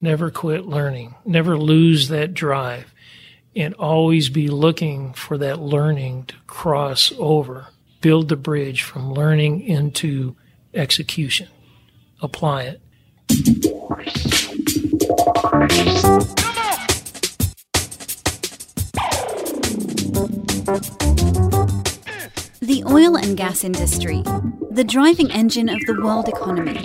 Never quit learning. Never lose that drive. And always be looking for that learning to cross over. Build the bridge from learning into execution. Apply it. The oil and gas industry, the driving engine of the world economy,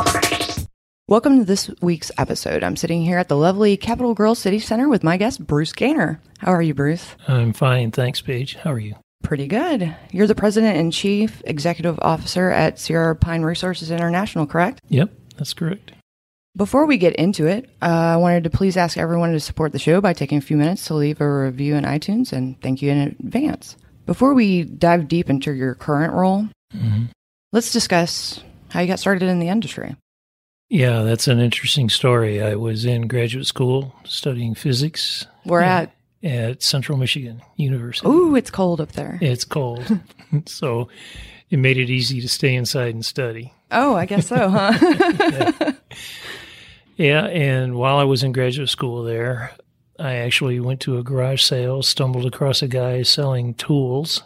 Welcome to this week's episode. I'm sitting here at the lovely Capital Grille CityCentre with my guest, Bruce Ganer. How are you, Bruce? I'm fine. Thanks, Paige. How are you? Pretty good. You're the president and chief executive officer at Sierra Pine Resources International, correct? Yep, that's correct. Before we get into it, uh, I wanted to please ask everyone to support the show by taking a few minutes to leave a review in iTunes, and thank you in advance. Before we dive deep into your current role, Mm-hmm. let's discuss how you got started in the industry. Yeah, that's an interesting story. I was in graduate school studying physics We're at, at Central Michigan University. ooh, it's cold up there. It's cold. so it made it easy to stay inside and study. Oh, I guess so, huh? Yeah, and while I was in graduate school there, I actually went to a garage sale, stumbled across a guy selling tools,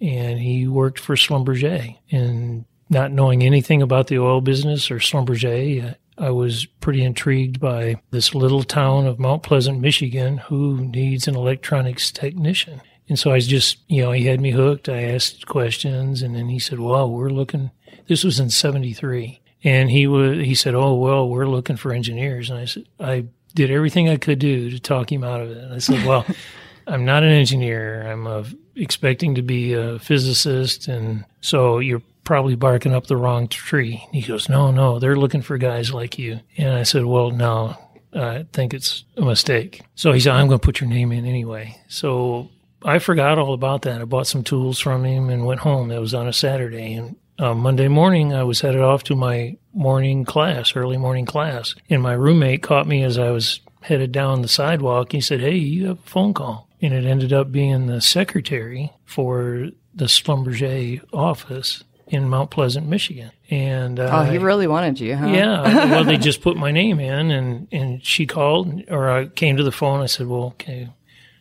and he worked for Schlumberger. And not knowing anything about the oil business or Schlumberger, I was pretty intrigued by this little town of Mount Pleasant, Michigan, who needs an electronics technician. And so I was just, you know, he had me hooked. I asked questions, and then he said, "Well, we're looking." This was in '73, and he was he said, "Oh, well, we're looking for engineers." And I said, I did everything I could do to talk him out of it. And I said, "Well, I'm not an engineer. I'm uh expecting to be a physicist, and so you're probably barking up the wrong tree." He goes, "No, no, they're looking for guys like you." And I said, "Well, no." I think it's a mistake. So he said, I'm going to put your name in anyway. So I forgot all about that. I bought some tools from him and went home. That was on a Saturday. And uh, Monday morning, I was headed off to my morning class, early morning class. And my roommate caught me as I was headed down the sidewalk. He said, Hey, you have a phone call. And it ended up being the secretary for the Schlumberger office in Mount Pleasant, Michigan. And uh, oh, he really wanted you, huh? yeah. Well, they just put my name in, and and she called, or I came to the phone. I said, "Well, okay,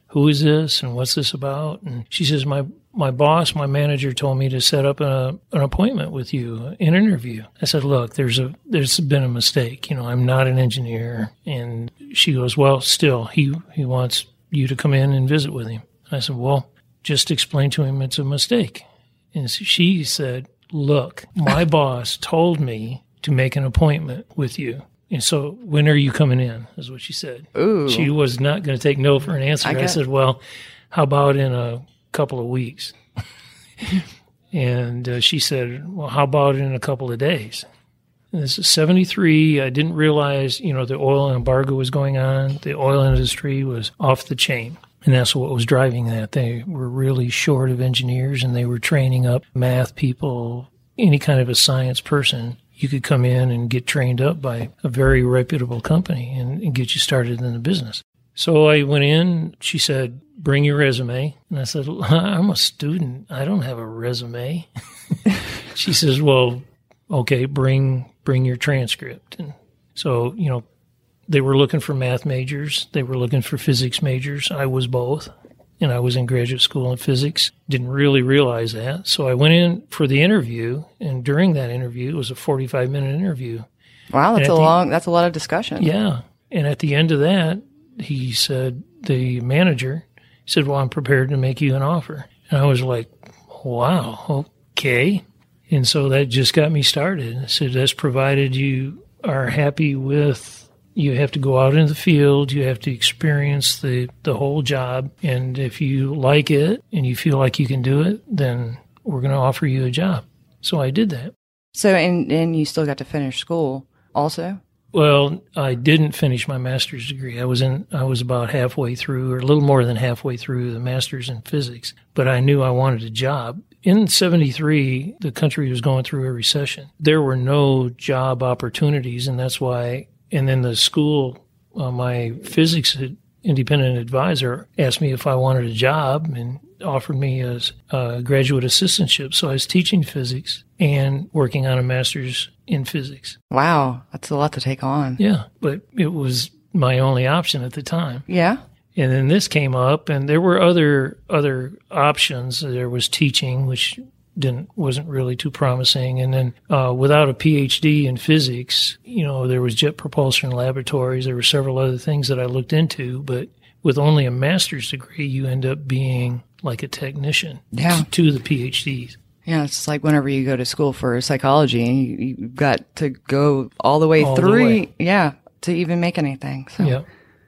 who is this, and what's this about?" And she says, "My my boss, my manager, told me to set up a, an appointment with you, an interview." I said, "Look, there's a there's been a mistake. You know, I'm not an engineer." And she goes, "Well, still, he he wants you to come in and visit with him." I said, "Well, just explain to him it's a mistake." And she said, Look, my boss told me to make an appointment with you. And so, when are you coming in? Is what she said. Ooh. She was not going to take no for an answer. I I, said, Well, how about in a couple of weeks? and uh, she said, Well, how about in a couple of days? And this is 73. I didn't realize, you know, the oil embargo was going on. The oil industry was off the chain. And that's what was driving that. They were really short of engineers and they were training up math people, any kind of a science person. You could come in and get trained up by a very reputable company and, and get you started in the business. So I went in. She said, Bring your resume. And I said, I'm a student. I don't have a resume. she says, Well, okay, bring bring your transcript. And so, you know, they were looking for math majors, they were looking for physics majors. I was both. And I was in graduate school in physics. Didn't really realize that. So I went in for the interview, and during that interview, it was a 45 minute interview. Wow, that's a the- long, that's a lot of discussion. Yeah. And at the end of that, he said, the manager said, Well, I'm prepared to make you an offer. And I was like, Wow, okay. And so that just got me started. I said, That's provided you are happy with, you have to go out into the field, you have to experience the, the whole job. And if you like it and you feel like you can do it, then we're going to offer you a job. So I did that. So, and, and you still got to finish school also? Well, I didn't finish my master's degree. I was in I was about halfway through or a little more than halfway through the master's in physics, but I knew I wanted a job in 73, the country was going through a recession. There were no job opportunities, and that's why, and then the school, uh, my physics independent advisor asked me if I wanted a job and offered me a, a graduate assistantship. So I was teaching physics and working on a master's in physics. Wow, that's a lot to take on. Yeah, but it was my only option at the time. Yeah. And then this came up, and there were other other options. There was teaching, which didn't wasn't really too promising. And then uh, without a PhD in physics, you know, there was jet propulsion laboratories. There were several other things that I looked into, but with only a master's degree, you end up being like a technician Yeah. to the PhDs. Yeah, it's like whenever you go to school for psychology, you, you've got to go all the way All the through. way. Yeah, to even make anything. So Yeah.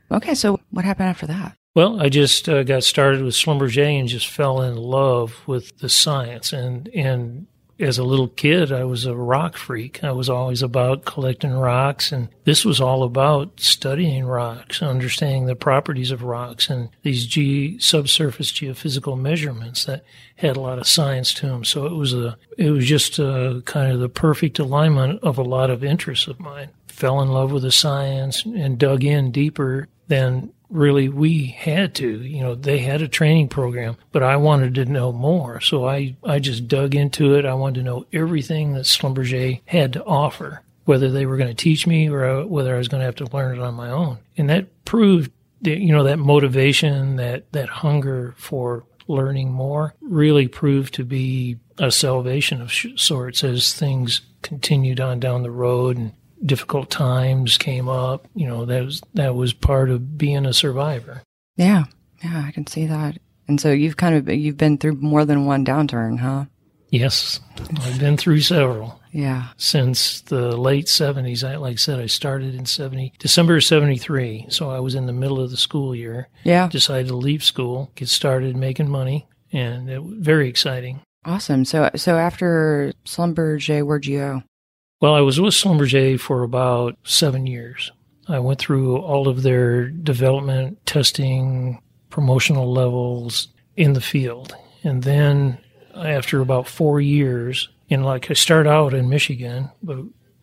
okay, so what happened after that? Well, I just uh, got started with Schlumberger and just fell in love with the science. And and as a little kid, I was a rock freak. I was always about collecting rocks, and this was all about studying rocks, understanding the properties of rocks, and these ge- subsurface geophysical measurements that had a lot of science to them. So it was a it was just a, kind of the perfect alignment of a lot of interests of mine. Fell in love with the science and dug in deeper than really we had to. You know, they had a training program, but I wanted to know more. So I, I just dug into it. I wanted to know everything that Schlumberger had to offer, whether they were going to teach me or uh, whether I was going to have to learn it on my own. And that proved that, you know, that motivation, that, that hunger for learning more really proved to be a salvation of sorts as things continued on down the road and difficult times came up. You know, that was that was part of being a survivor. Yeah, yeah, I can see that. And so you've kind of you've been through more than one downturn, huh? Yes, I've been through several Yeah. since the late seventies. I like I said, I started in seventy December of seventy three, so I was in the middle of the school year. Yeah. Decided to leave school, get started making money, and it was very exciting. Awesome. So so after Schlumberger, where'd you go? Well, I was with Schlumberger for about seven years. I went through all of their development, testing, promotional levels in the field. And then after about four years, and like I started out in Michigan, but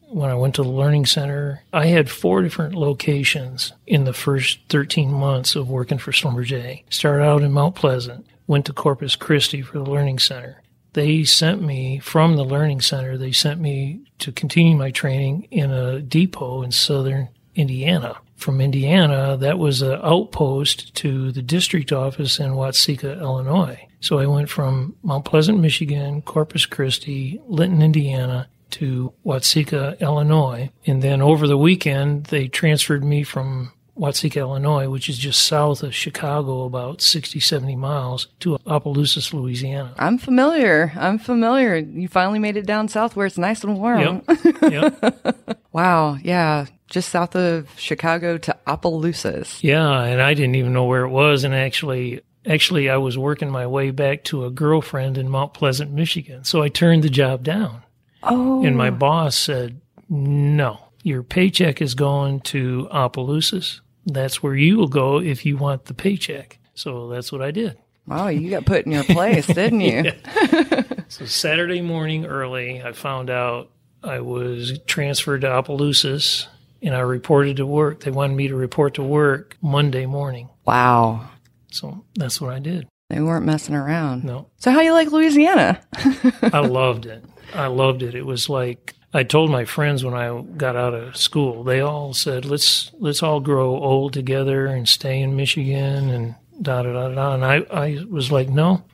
when I went to the Learning Center, I had four different locations in the first 13 months of working for Schlumberger. Started out in Mount Pleasant, went to Corpus Christi for the Learning Center. They sent me from the Learning Center, they sent me to continue my training in a depot in southern Indiana. From Indiana, that was an outpost to the district office in Watseka, Illinois. So I went from Mount Pleasant, Michigan, Corpus Christi, Linton, Indiana, to Watseka, Illinois. And then over the weekend, they transferred me from Watseka, Illinois, which is just south of Chicago, about 60, 70 miles, to Opelousas, Louisiana. I'm familiar. I'm familiar. You finally made it down south where it's nice and warm. Yep. yep. Wow. Yeah. Just south of Chicago to Opelousas. Yeah, and I didn't even know where it was. And actually, actually, I was working my way back to a girlfriend in Mount Pleasant, Michigan. So I turned the job down. Oh. And my boss said, no, your paycheck is going to Opelousas. That's where you will go if you want the paycheck. So that's what I did. Wow. You got put in your place, didn't you? So Saturday morning early, I found out I was transferred to Opelousas and I reported to work. They wanted me to report to work Monday morning. Wow. So that's what I did. They weren't messing around. No, So how you like Louisiana? I loved it. I loved it. It was like I told my friends when I got out of school. They all said, "Let's let's all grow old together and stay in Michigan and da da da da." And I I was like, "No,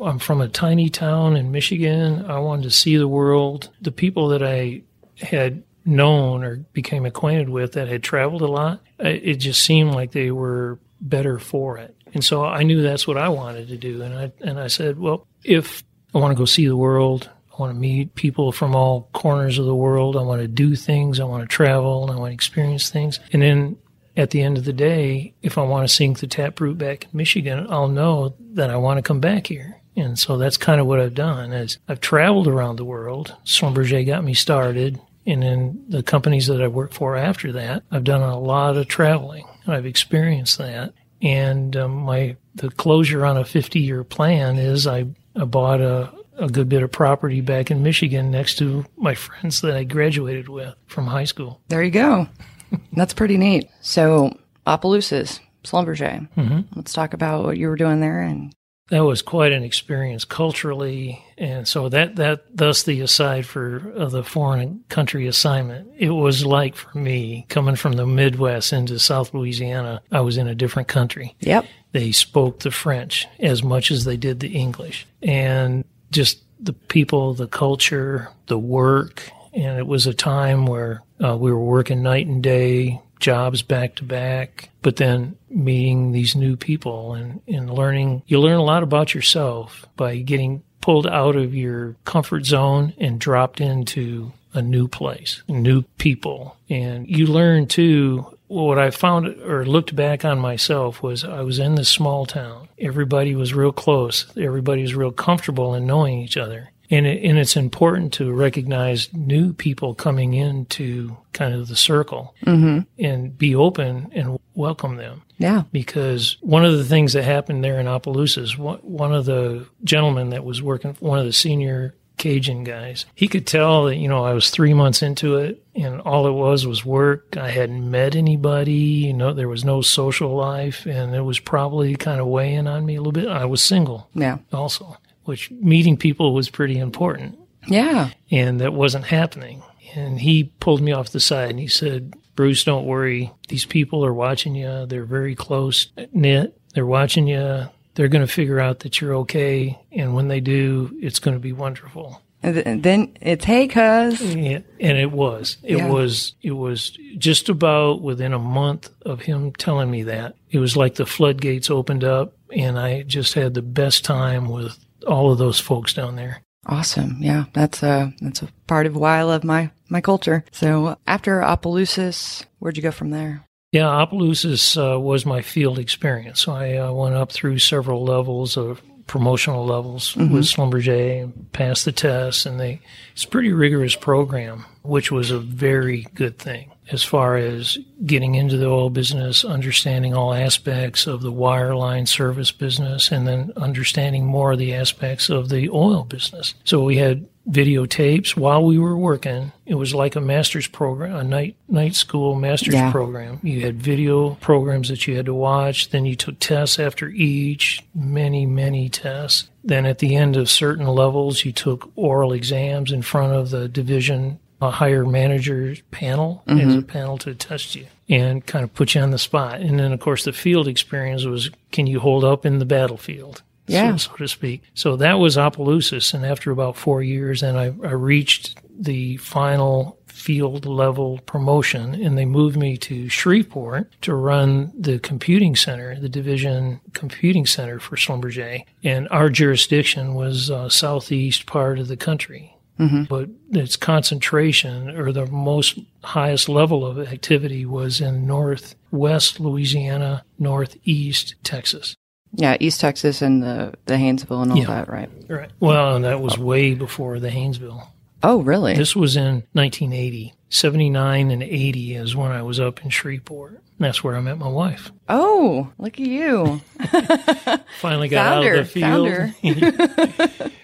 I'm from a tiny town in Michigan. I wanted to see the world. The people that I had known or became acquainted with that had traveled a lot, it just seemed like they were better for it. And so I knew that's what I wanted to do. And I and I said, well, if I want to go see the world, I want to meet people from all corners of the world. I want to do things. I want to travel. I want to experience things. And then at the end of the day, if I want to sink the taproot back in Michigan, I'll know that I want to come back here. And so that's kind of what I've done is I've traveled around the world. Schlumberger got me started. And then the companies that I worked for after that, I've done a lot of traveling. I've experienced that. And um, my the closure on a 50 year plan is I I bought a, a good bit of property back in Michigan next to my friends that I graduated with from high school. There you go. That's pretty neat. So, Opelousas, Schlumberger. Mm-hmm. Let's talk about what you were doing there and that was quite an experience culturally, and so that that thus the aside for uh, the foreign country assignment. It was like for me coming from the Midwest into South Louisiana, I was in a different country. Yep, they spoke the French as much as they did the English, and just the people, the culture, the work, and it was a time where uh, we were working night and day, jobs back to back, but then meeting these new people and, and learning. You learn a lot about yourself by getting pulled out of your comfort zone and dropped into a new place, new people. And you learn too, what I found or looked back on myself was I was in this small town. Everybody was real close. Everybody was real comfortable in knowing each other. And, it, and it's important to recognize new people coming into kind of the circle mm-hmm. and be open and welcome them. Yeah. Because one of the things that happened there in Opelousas, one of the gentlemen that was working, one of the senior Cajun guys, he could tell that, you know, I was three months into it and all it was was work. I hadn't met anybody, you know, there was no social life and it was probably kind of weighing on me a little bit. I was single. Yeah. Also which meeting people was pretty important. Yeah. And that wasn't happening. And he pulled me off the side and he said, Bruce, don't worry. These people are watching you. They're very close knit. They're watching you. They're going to figure out that you're okay. And when they do, it's going to be wonderful. And then it's, hey, cuz. And it was. It yeah. was, it was just about within a month of him telling me that. It was like the floodgates opened up and I just had the best time with all of those folks down there. Awesome. Yeah, that's a that's a part of why I love my my culture. So after Opelousas, where'd you go from there? Yeah, Opelousas uh, was my field experience. So I uh, went up through several levels of promotional levels mm-hmm. with Schlumberger and passed the tests, and they it's a pretty rigorous program, which was a very good thing as far as getting into the oil business, understanding all aspects of the wireline service business, and then understanding more of the aspects of the oil business. So we had videotapes while we were working. It was like a master's program, a night night school master's yeah. program. You had video programs that you had to watch. Then you took tests after each, many many tests. Then at the end of certain levels, you took oral exams in front of the division a higher manager panel mm-hmm. as a panel to test you and kind of put you on the spot. And then, of course, the field experience was can you hold up in the battlefield? Yeah. So, so to speak. So that was Opelousas. And after about four years, and I, I reached the final field level promotion and they moved me to Shreveport to run the computing center, the division computing center for Schlumberger. And our jurisdiction was uh, southeast part of the country. Mm-hmm. But its concentration or the most highest level of activity was in northwest Louisiana, northeast Texas. Yeah, East Texas and the, the Haynesville and all yeah. that, right? Right. Well, and that was oh. way before the Haynesville. Oh, really? This was in 1980. 79 and 80 is when I was up in Shreveport. That's where I met my wife. Oh, look at you. Finally got founder, out of the field.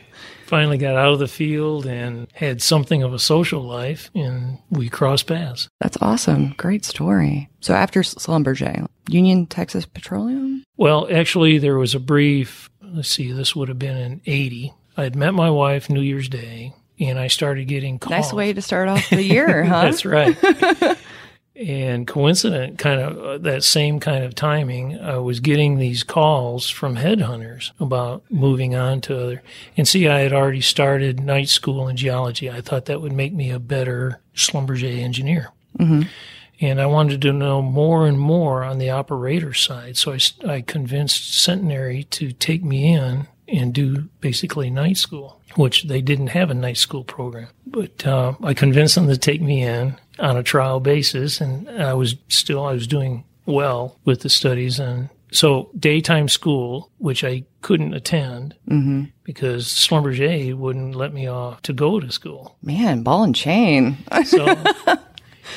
finally got out of the field and had something of a social life, and we crossed paths. That's awesome. Great story. So after Schlumberger, Union Texas Petroleum? Well, actually, there was a brief, let's see, this would have been in 80. I had met my wife New Year's Day, and I started getting calls. Nice way to start off the year, huh? That's right. And coincident kind of uh, that same kind of timing i was getting these calls from headhunters about moving on to other and see i had already started night school in geology. I thought that would make me a better schlumberger engineer. Mm-hmm. and i wanted to know more and more on the operator side. So I, I convinced centenary to take me in and do basically night school which they didn't have a night school program but uh, i convinced them to take me in on a trial basis, and I was still I was doing well with the studies, and so daytime school, which I couldn't attend mm-hmm. because Schlumberger wouldn't let me off to go to school. Man, ball and chain. so,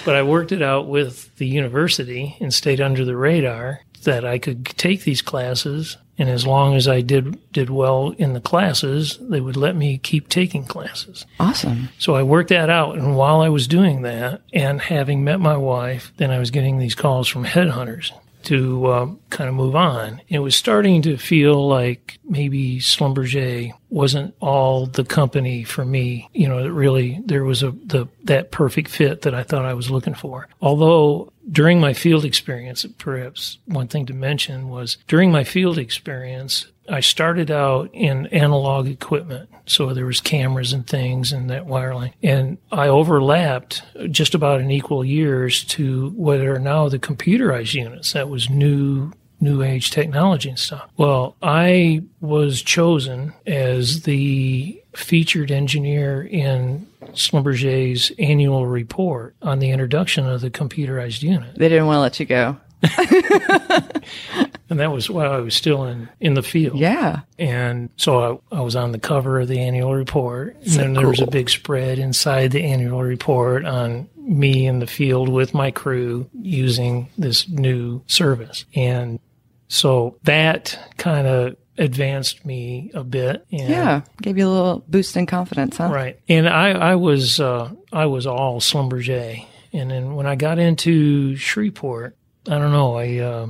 but I worked it out with the university and stayed under the radar that I could take these classes, and as long as I did did well in the classes, they would let me keep taking classes. Awesome. So I worked that out, and while I was doing that, and having met my wife, then I was getting these calls from headhunters to uh, kind of move on. It was starting to feel like maybe Schlumberger wasn't all the company for me. You know, it really there was a the that perfect fit that I thought I was looking for. Although during my field experience, perhaps one thing to mention was during my field experience, I started out in analog equipment. So there was cameras and things and that wireline. And I overlapped just about in equal years to what are now the computerized units. That was new new age technology and stuff. Well, I was chosen as the featured engineer in Schlumberger's annual report on the introduction of the computerized unit. They didn't want to let you go. and that was while I was still in, in the field. Yeah. And so I, I was on the cover of the annual report. And then there was a big spread inside the annual report on me in the field with my crew using this new service. And so that kind of advanced me a bit. And, yeah, gave you a little boost in confidence, huh? Right. And I, I was uh, I was all Schlumberger, And then when I got into Shreveport, I don't know, I uh,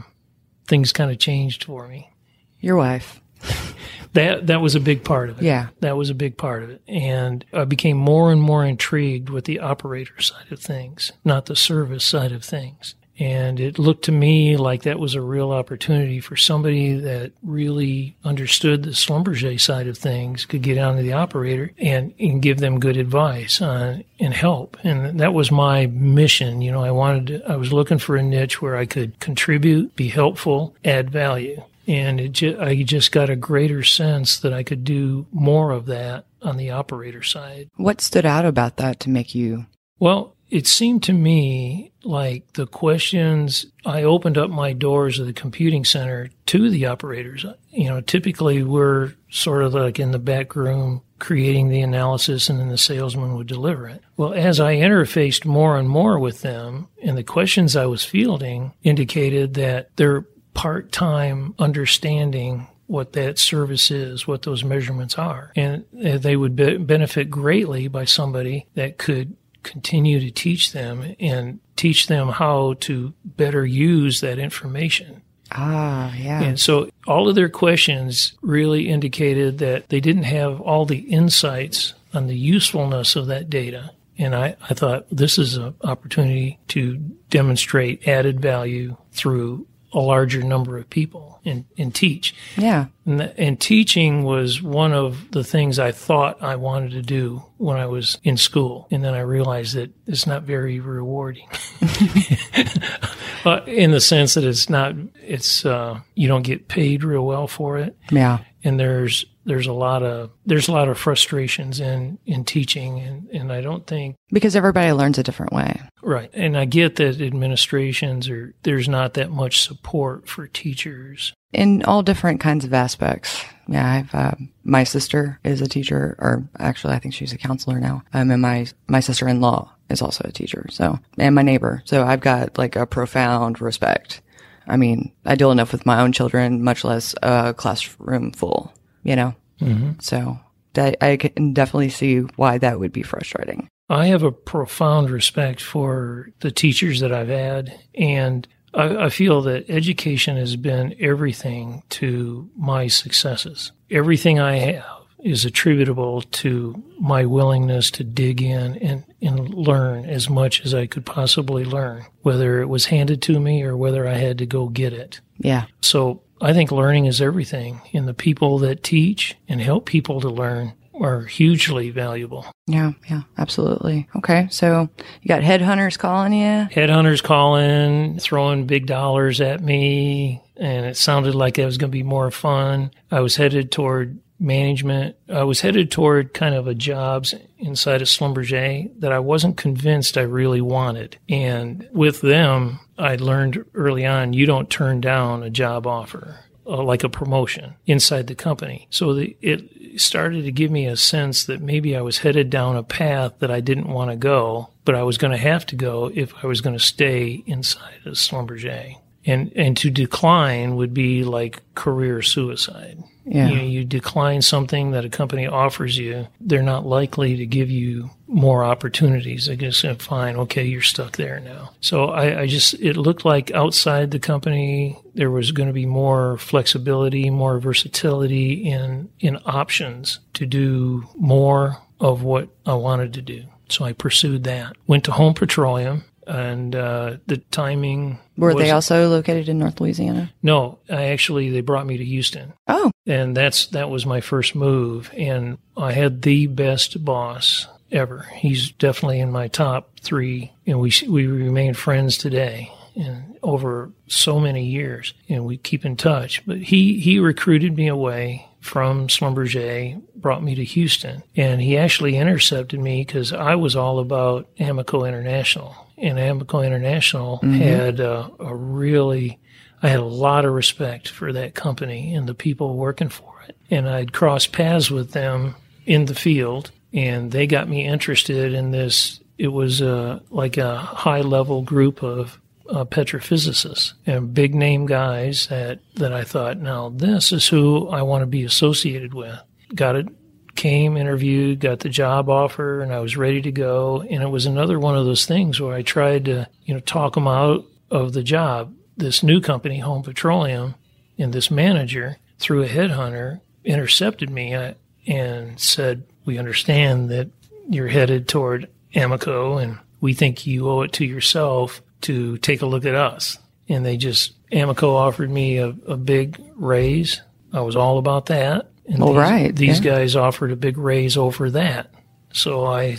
things kind of changed for me. Your wife. that that was a big part of it. Yeah. That was a big part of it. And I became more and more intrigued with the operator side of things, not the service side of things. And it looked to me like that was a real opportunity for somebody that really understood the Schlumberger side of things, could get on to the operator and, and give them good advice on, and help. And that was my mission. You know, I wanted to, I was looking for a niche where I could contribute, be helpful, add value. And it ju- I just got a greater sense that I could do more of that on the operator side. What stood out about that to make you? Well, it seemed to me like the questions I opened up my doors of the computing center to the operators. You know, typically we're sort of like in the back room creating the analysis and then the salesman would deliver it. Well, as I interfaced more and more with them and the questions I was fielding indicated that their part-time understanding what that service is, what those measurements are. And uh, they would be- benefit greatly by somebody that could continue to teach them and teach them how to better use that information. Ah, yeah. And so all of their questions really indicated that they didn't have all the insights on the usefulness of that data. And I, I thought this is an opportunity to demonstrate added value through a larger number of people and, and teach. Yeah. And, the, and teaching was one of the things I thought I wanted to do when I was in school. And then I realized that it's not very rewarding. uh, in the sense that it's not, it's, uh, you don't get paid real well for it. Yeah. And there's, there's a lot of, there's a lot of frustrations in, in teaching. And, and I don't think Because everybody learns a different way. Right. And I get that administrations are, there's not that much support for teachers. In all different kinds of aspects. Yeah, I've, uh, my sister is a teacher, or actually I think she's a counselor now. Um, and my, my sister-in-law is also a teacher. So, and my neighbor. So I've got like a profound respect. I mean, I deal enough with my own children, much less a classroom full, you know? Mm-hmm. So I, I can definitely see why that would be frustrating. I have a profound respect for the teachers that I've had, and I, I, feel that education has been everything to my successes. Everything I have is attributable to my willingness to dig in and, and learn as much as I could possibly learn, whether it was handed to me or whether I had to go get it. Yeah. So I think learning is everything, and the people that teach and help people to learn are hugely valuable. Yeah, yeah, absolutely. Okay, so you got headhunters calling you? Headhunters calling, throwing big dollars at me, and it sounded like it was going to be more fun. I was headed toward management. I was headed toward kind of a jobs inside of Schlumberger that I wasn't convinced I really wanted. And with them, I learned early on you don't turn down a job offer. Uh, like a promotion inside the company. So the, it started to give me a sense that maybe I was headed down a path that I didn't want to go, but I was going to have to go if I was going to stay inside of Schlumberger. And and to decline would be like career suicide. Yeah. You know, you decline something that a company offers you, they're not likely to give you more opportunities. They just say, fine, okay, you're stuck there now. So I, I just, it looked like outside the company, there was going to be more flexibility, more versatility in, in options to do more of what I wanted to do. So I pursued that. Went to Home Petroleum and uh, the timing. Were they also located in North Louisiana? No, I actually, they brought me to Houston. Oh, and that's that was my first move. And i had the best boss ever. He's definitely in my top three. And we we remain friends today and over so many years and we keep in touch. But he he recruited me away from Schlumberger, brought me to Houston, and he actually intercepted me because I was all about Amoco International, and Amoco International had uh, a really I had a lot of respect for that company and the people working for it. And I'd crossed paths with them in the field, and they got me interested in this. It was uh, like a high level group of uh, petrophysicists and big name guys that, that I thought, now this is who I want to be associated with. Got it, came, interviewed, got the job offer, and I was ready to go. And it was another one of those things where I tried to, you know, talk them out of the job this new company, Home Petroleum, and this manager, through a headhunter, intercepted me uh, and said, We understand that you're headed toward Amoco, and we think you owe it to yourself to take a look at us. And they just, Amoco offered me a, a big raise. I was all about that. And All these, right, These yeah. guys offered a big raise over that. So I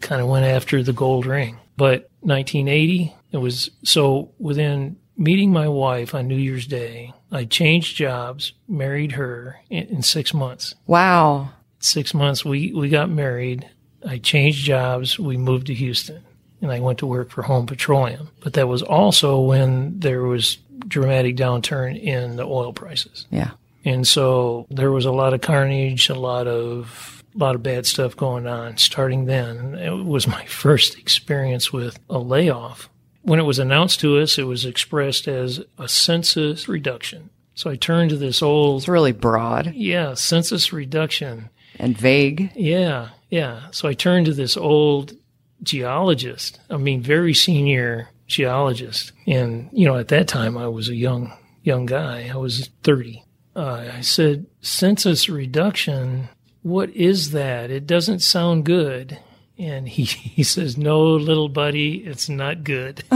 kind of went after the gold ring. But 1980, it was so within meeting my wife on New Year's Day, I changed jobs, married her in, in six months. wow. Six months, we, we got married. I changed jobs. We moved to Houston and I went to work for Home Petroleum. But that was also when there was dramatic downturn in the oil prices. Yeah. And so there was a lot of carnage, a lot of a lot of bad stuff going on starting then. It was my first experience with a layoff. When it was announced to us, it was expressed as a census reduction. So I turned to this old, It's really broad yeah, census reduction. and vague. Yeah, yeah. So I turned to this old geologist. I mean, very senior geologist. And, you know, at that time I was a young, young guy. I was 30. Uh, I said, census reduction, what is that? It doesn't sound good. And he, he says, no, little buddy, it's not good.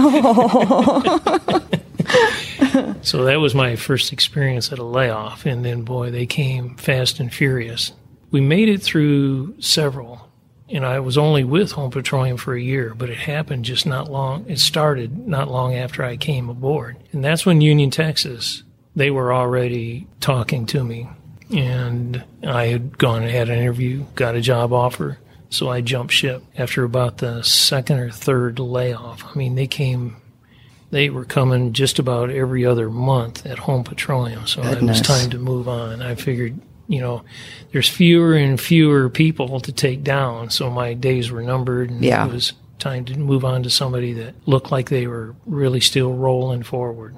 so that was my first experience at a layoff. And then, boy, they came fast and furious. We made it through several. And I was only with Home Petroleum for a year, but it happened just not long. It started not long after I came aboard. And that's when Union, Texas, they were already talking to me. And I had gone and had an interview, got a job offer. So I jumped ship after about the second or third layoff. I mean, they came, they were coming just about every other month at Home Petroleum. So it was time to move on. I figured, you know, there's fewer and fewer people to take down. So my days were numbered and Yeah. it was time to move on to somebody that looked like they were really still rolling forward.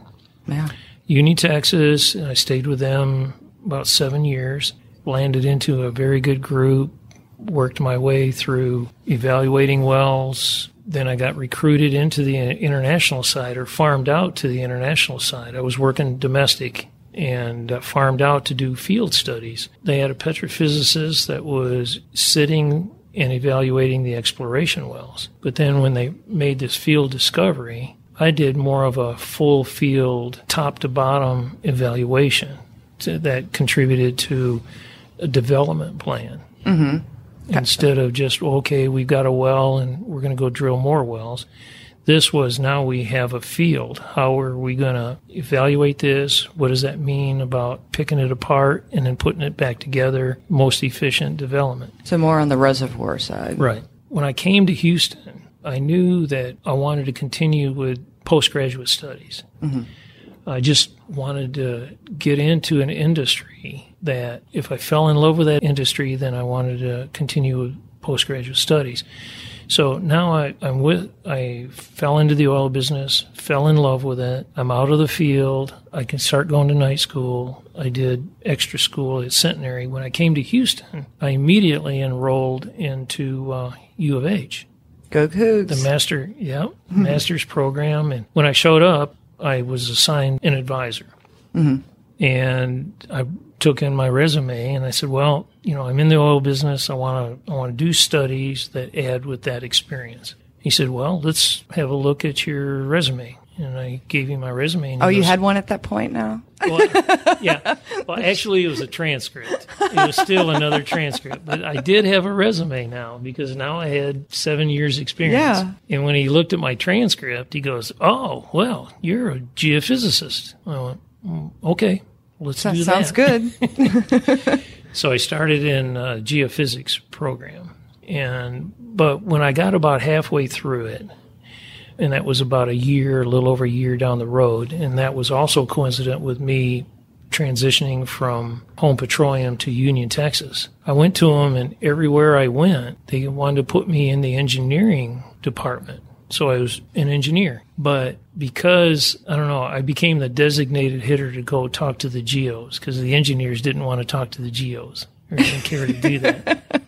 Yeah. Union, Texas. I stayed with them about seven years. Landed into a very good group. Worked my way through evaluating wells. Then I got recruited into the international side or farmed out to the international side. I was working domestic and uh, farmed out to do field studies. They had a petrophysicist that was sitting and evaluating the exploration wells. But then when they made this field discovery, I did more of a full field, top to bottom evaluation to, that contributed to a development plan. Mm-hmm. Instead of just, okay, we've got a well and we're going to go drill more wells. This was now we have a field. How are we going to evaluate this? What does that mean about picking it apart and then putting it back together? Most efficient development. So more on the reservoir side. Right. When I came to Houston, I knew that I wanted to continue with postgraduate studies. I just wanted to get into an industry that if I fell in love with that industry, then I wanted to continue postgraduate studies. So now I, I'm with, I fell into the oil business, fell in love with it. I'm out of the field. I can start going to night school. I did extra school at Centenary. When I came to Houston, I immediately enrolled into uh, U of H. Go Cougs. The master, yeah, master's program. And when I showed up, I was assigned an advisor. Mm-hmm. And I took in my resume and I said, well, you know, I'm in the oil business. I want to, I want to do studies that add with that experience. He said, well, let's have a look at your resume. And I gave him my resume. And oh, you goes, had one at that point now? well, yeah. Well, actually, it was a transcript. It was still another transcript, but I did have a resume now because now I had seven years experience. Yeah. And when he looked at my transcript, he goes, "Oh, well, you're a geophysicist." I went, "Mm, "Okay, let's That do sounds that." good. So I started in a geophysics program, and but when I got about halfway through it, and that was about a year, a little over a year down the road, and that was also coincident with me transitioning from home petroleum to Union, Texas. I went to them, and everywhere I went, they wanted to put me in the engineering department. So I was an engineer. But because, I don't know, I became the designated hitter to go talk to the geos because the engineers didn't want to talk to the geos or didn't care to do that.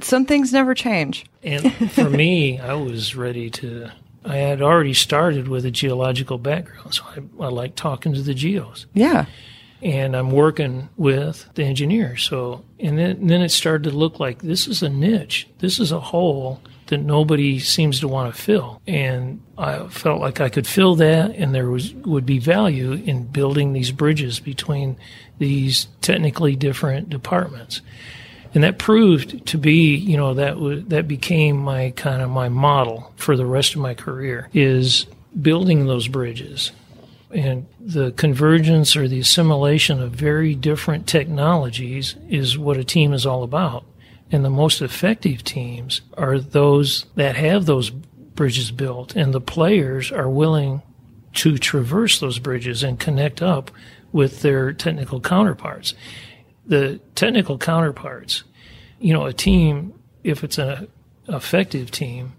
Some things never change. And for me, I was ready to. I had already started with a geological background, so I, I like talking to the geos. Yeah. And I'm working with the engineers. So, and then, and then it started to look like this is a niche. This is a hole that nobody seems to want to fill. And I felt like I could fill that, and there was would be value in building these bridges between these technically different departments and that proved to be you know that was that became my kind of my model for the rest of my career is building those bridges. And the convergence or the assimilation of very different technologies is what a team is all about. And the most effective teams are those that have those bridges built and the players are willing to traverse those bridges and connect up with their technical counterparts the technical counterparts, you know, a team, if it's an effective team,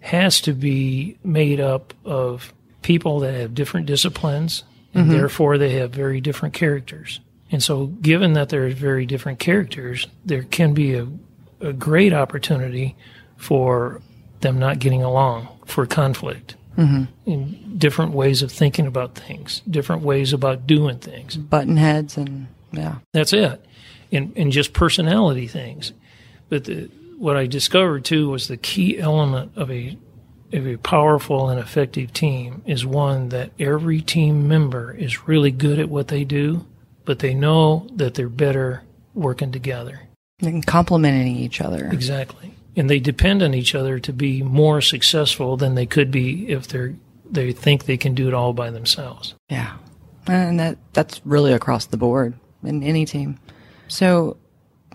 has to be made up of people that have different disciplines, and mm-hmm. therefore they have very different characters. And so, given that there's very different characters, there can be a, a great opportunity for them not getting along, for conflict. Mm-hmm. In different ways of thinking about things, different ways about doing things. Button heads and yeah. That's it, and and just personality things. But the, what I discovered too was the key element of a of a powerful and effective team is one that every team member is really good at what they do, but they know that they're better working together. And complementing each other. Exactly, and they depend on each other to be more successful than they could be if they're they think they can do it all by themselves. Yeah. And that that's really across the board in any team. So,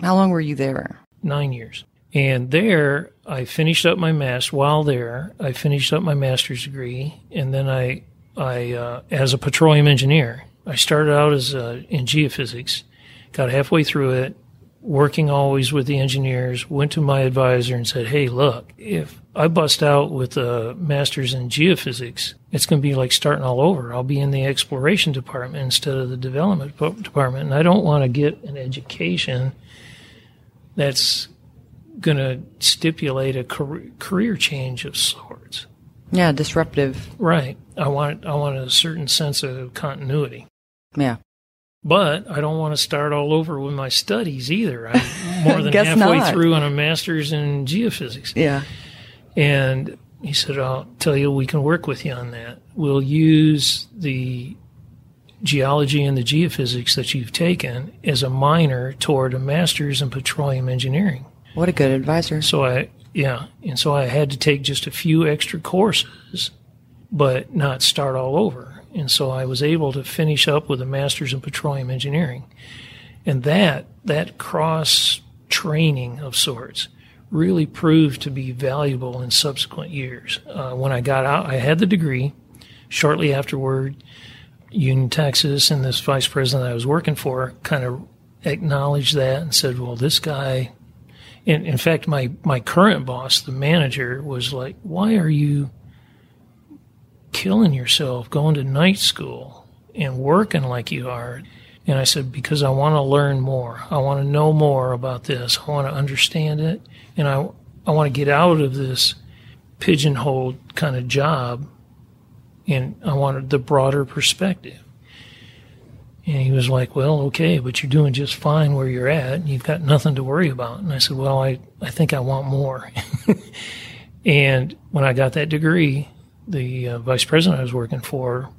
how long were you there? nine years. And there, I finished up my master. While there, I finished up my master's degree, and then I, I, uh, as a petroleum engineer, I started out as uh, in geophysics, got halfway through it, working always with the engineers. Went to my advisor and said, "Hey, look, if I bust out with a master's in geophysics, it's going to be like starting all over. I'll be in the exploration department instead of the development department, and I don't want to get an education." that's going to stipulate a career, change of sorts. Yeah, disruptive. Right. I want I want a certain sense of continuity. Yeah. But I don't want to start all over with my studies either. I'm more than halfway not. through on a master's in geophysics. Yeah. And he said, I'll tell you, we can work with you on that. We'll use the geology and the geophysics that you've taken as a minor toward a master's in petroleum engineering. What a good advisor. So I, yeah, and so I had to take just a few extra courses, but not start all over. And so I was able to finish up with a master's in petroleum engineering. And that, that cross training of sorts really proved to be valuable in subsequent years. Uh, when I got out, I had the degree. Shortly afterward, Union, Texas, and this vice president I was working for kind of acknowledged that and said, well, this guy, in, in fact, my, my current boss, the manager, was like, Why are you killing yourself going to night school and working like you are? And I said, Because I want to learn more. I want to know more about this. I want to understand it. And I, I want to get out of this pigeonholed kind of job. And I wanted the broader perspective. And he was like, Well, okay, but you're doing just fine where you're at. And you've got nothing to worry about. And I said, Well, I, I think I want more. and when I got that degree, the uh, vice president I was working for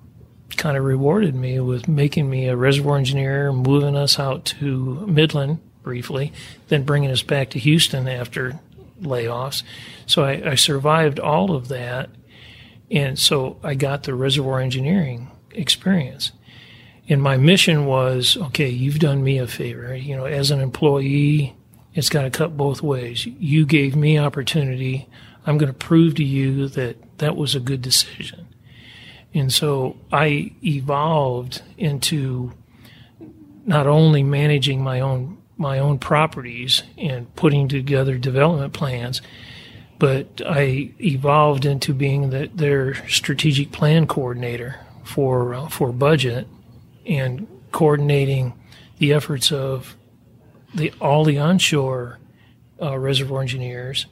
kind of rewarded me with making me a reservoir engineer, moving us out to Midland briefly, then bringing us back to Houston after layoffs. So I, I survived all of that. And so I got the reservoir engineering experience and my mission was okay you've done me a favor you know as an employee it's got to cut both ways you gave me opportunity i'm going to prove to you that that was a good decision and so i evolved into not only managing my own my own properties and putting together development plans but i evolved into being the, their strategic plan coordinator for uh, for budget and coordinating the efforts of the all the onshore uh, reservoir engineers,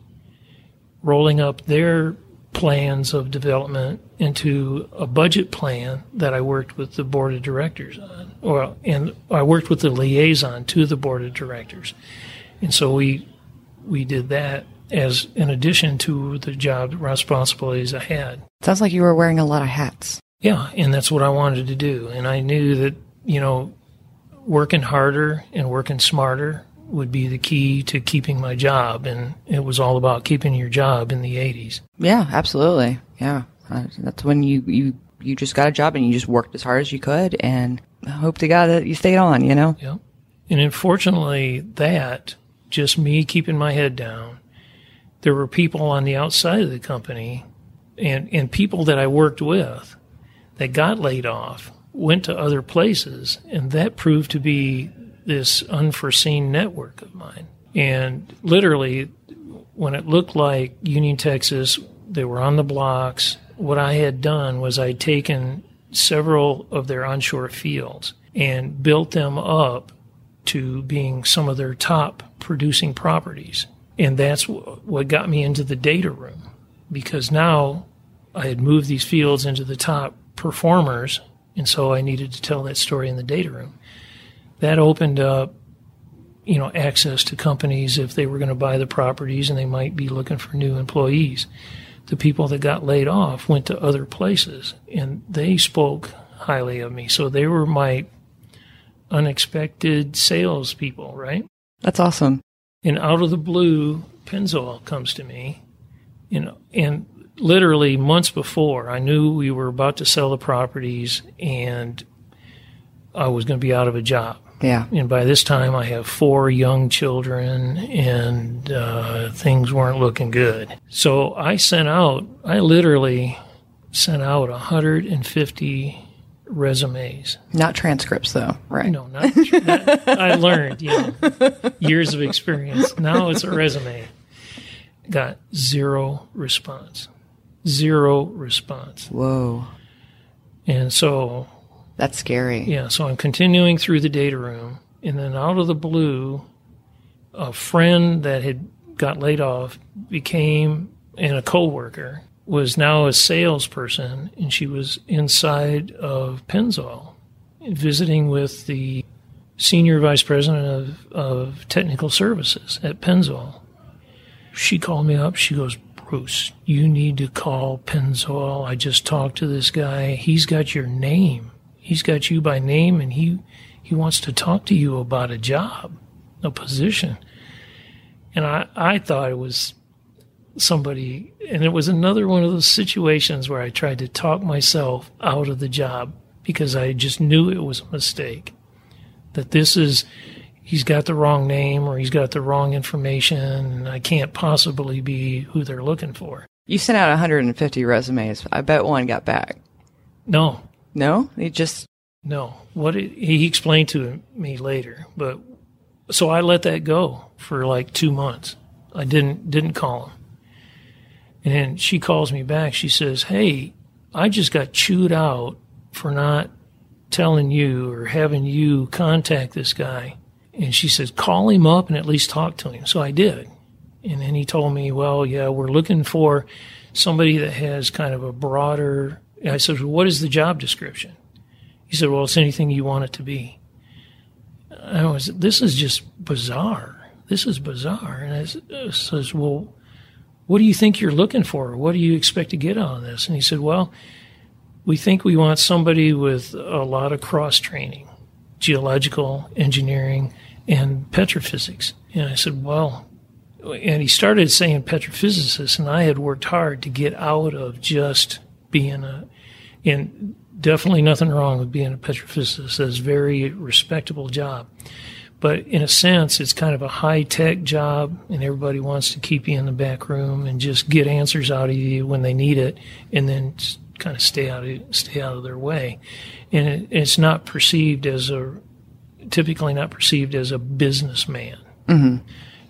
rolling up their plans of development into a budget plan that I worked with the board of directors on, or and I worked with the liaison to the board of directors, and so we we did that as in addition to the job responsibilities I had. Sounds like you were wearing a lot of hats. Yeah, and that's what I wanted to do. And I knew that, you know, working harder and working smarter would be the key to keeping my job. And it was all about keeping your job in the 80s. Yeah, absolutely. Yeah. Uh, that's when you, you, you just got a job and you just worked as hard as you could and hope to God that you stayed on, you know? Yeah. And unfortunately, that, just me keeping my head down, there were people on the outside of the company and, and people that I worked with that got laid off went to other places, and that proved to be this unforeseen network of mine. And literally, when it looked like Union, Texas, they were on the blocks, what I had done was I'd taken several of their onshore fields and built them up to being some of their top producing properties. And that's what got me into the data room because now I had moved these fields into the top performers, and so I needed to tell that story in the data room. That opened up, you know, access to companies if they were going to buy the properties and they might be looking for new employees. The people that got laid off went to other places and they spoke highly of me. So they were my unexpected salespeople, right? That's awesome. And out of the blue, Pennzoil comes to me, you know, and literally months before, I knew we were about to sell the properties and I was going to be out of a job. Yeah. And by this time, I have four young children and uh, things weren't looking good. So I sent out, I literally sent out 150 resumes. Not transcripts, though, right? No, not, not I learned, know, years of experience. Now it's a resume. Got zero response zero response. Whoa. And so that's scary. Yeah, so I'm continuing through the data room, and then out of the blue, a friend that had got laid off became and a coworker was now a salesperson, and she was inside of Pennzoil, visiting with the senior vice president of, of technical services at Pennzoil. She called me up. She goes, Bruce, you need to call Pennzoil. I just talked to this guy. He's got your name. He's got you by name and he he wants to talk to you about a job, a position. And I, I thought it was somebody and it was another one of those situations where I tried to talk myself out of the job because I just knew it was a mistake. That this is he's got the wrong name or he's got the wrong information and I can't possibly be who they're looking for. You sent out 150 resumes. I bet one got back. No. No? He just No. What it, he explained to me later, but so I let that go for like 2 months I didn't didn't call him. And then she calls me back. She says, "Hey, I just got chewed out for not telling you or having you contact this guy." And she says, "Call him up and at least talk to him." So I did. And then he told me, "Well, yeah, we're looking for somebody that has kind of a broader." I said, well, "What is the job description?" He said, "Well, it's anything you want it to be." I was, "This is just bizarre. This is bizarre." And I uh, says, "Well." what do you think you're looking for? What do you expect to get out of this? And he said, well, we think we want somebody with a lot of cross training, geological engineering and petrophysics. And I said, well, and he started saying petrophysicist, and I had worked hard to get out of just being a, and definitely nothing wrong with being a petrophysicist. That's a very respectable job. But in a sense, it's kind of a high tech job, and everybody wants to keep you in the back room and just get answers out of you when they need it, and then kind of stay out of stay out of their way. And it, it's not perceived as a typically not perceived as a businessman. Mm-hmm.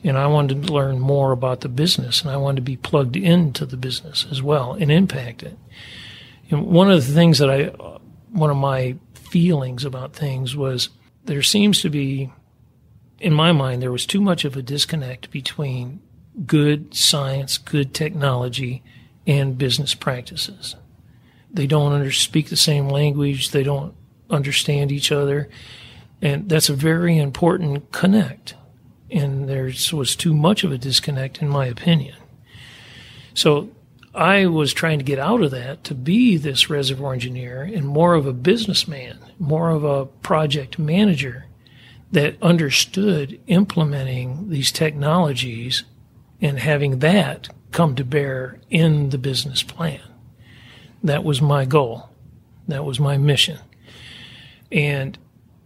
And I wanted to learn more about the business, and I wanted to be plugged into the business as well and impact it. And one of the things that I, one of my feelings about things was there seems to be in my mind, there was too much of a disconnect between good science, good technology, and business practices. They don't under, speak the same language. They don't understand each other. And that's a very important connect. And there was too much of a disconnect, in my opinion. So I was trying to get out of that to be this reservoir engineer and more of a businessman, more of a project manager that understood implementing these technologies and having that come to bear in the business plan. That was my goal. That was my mission. And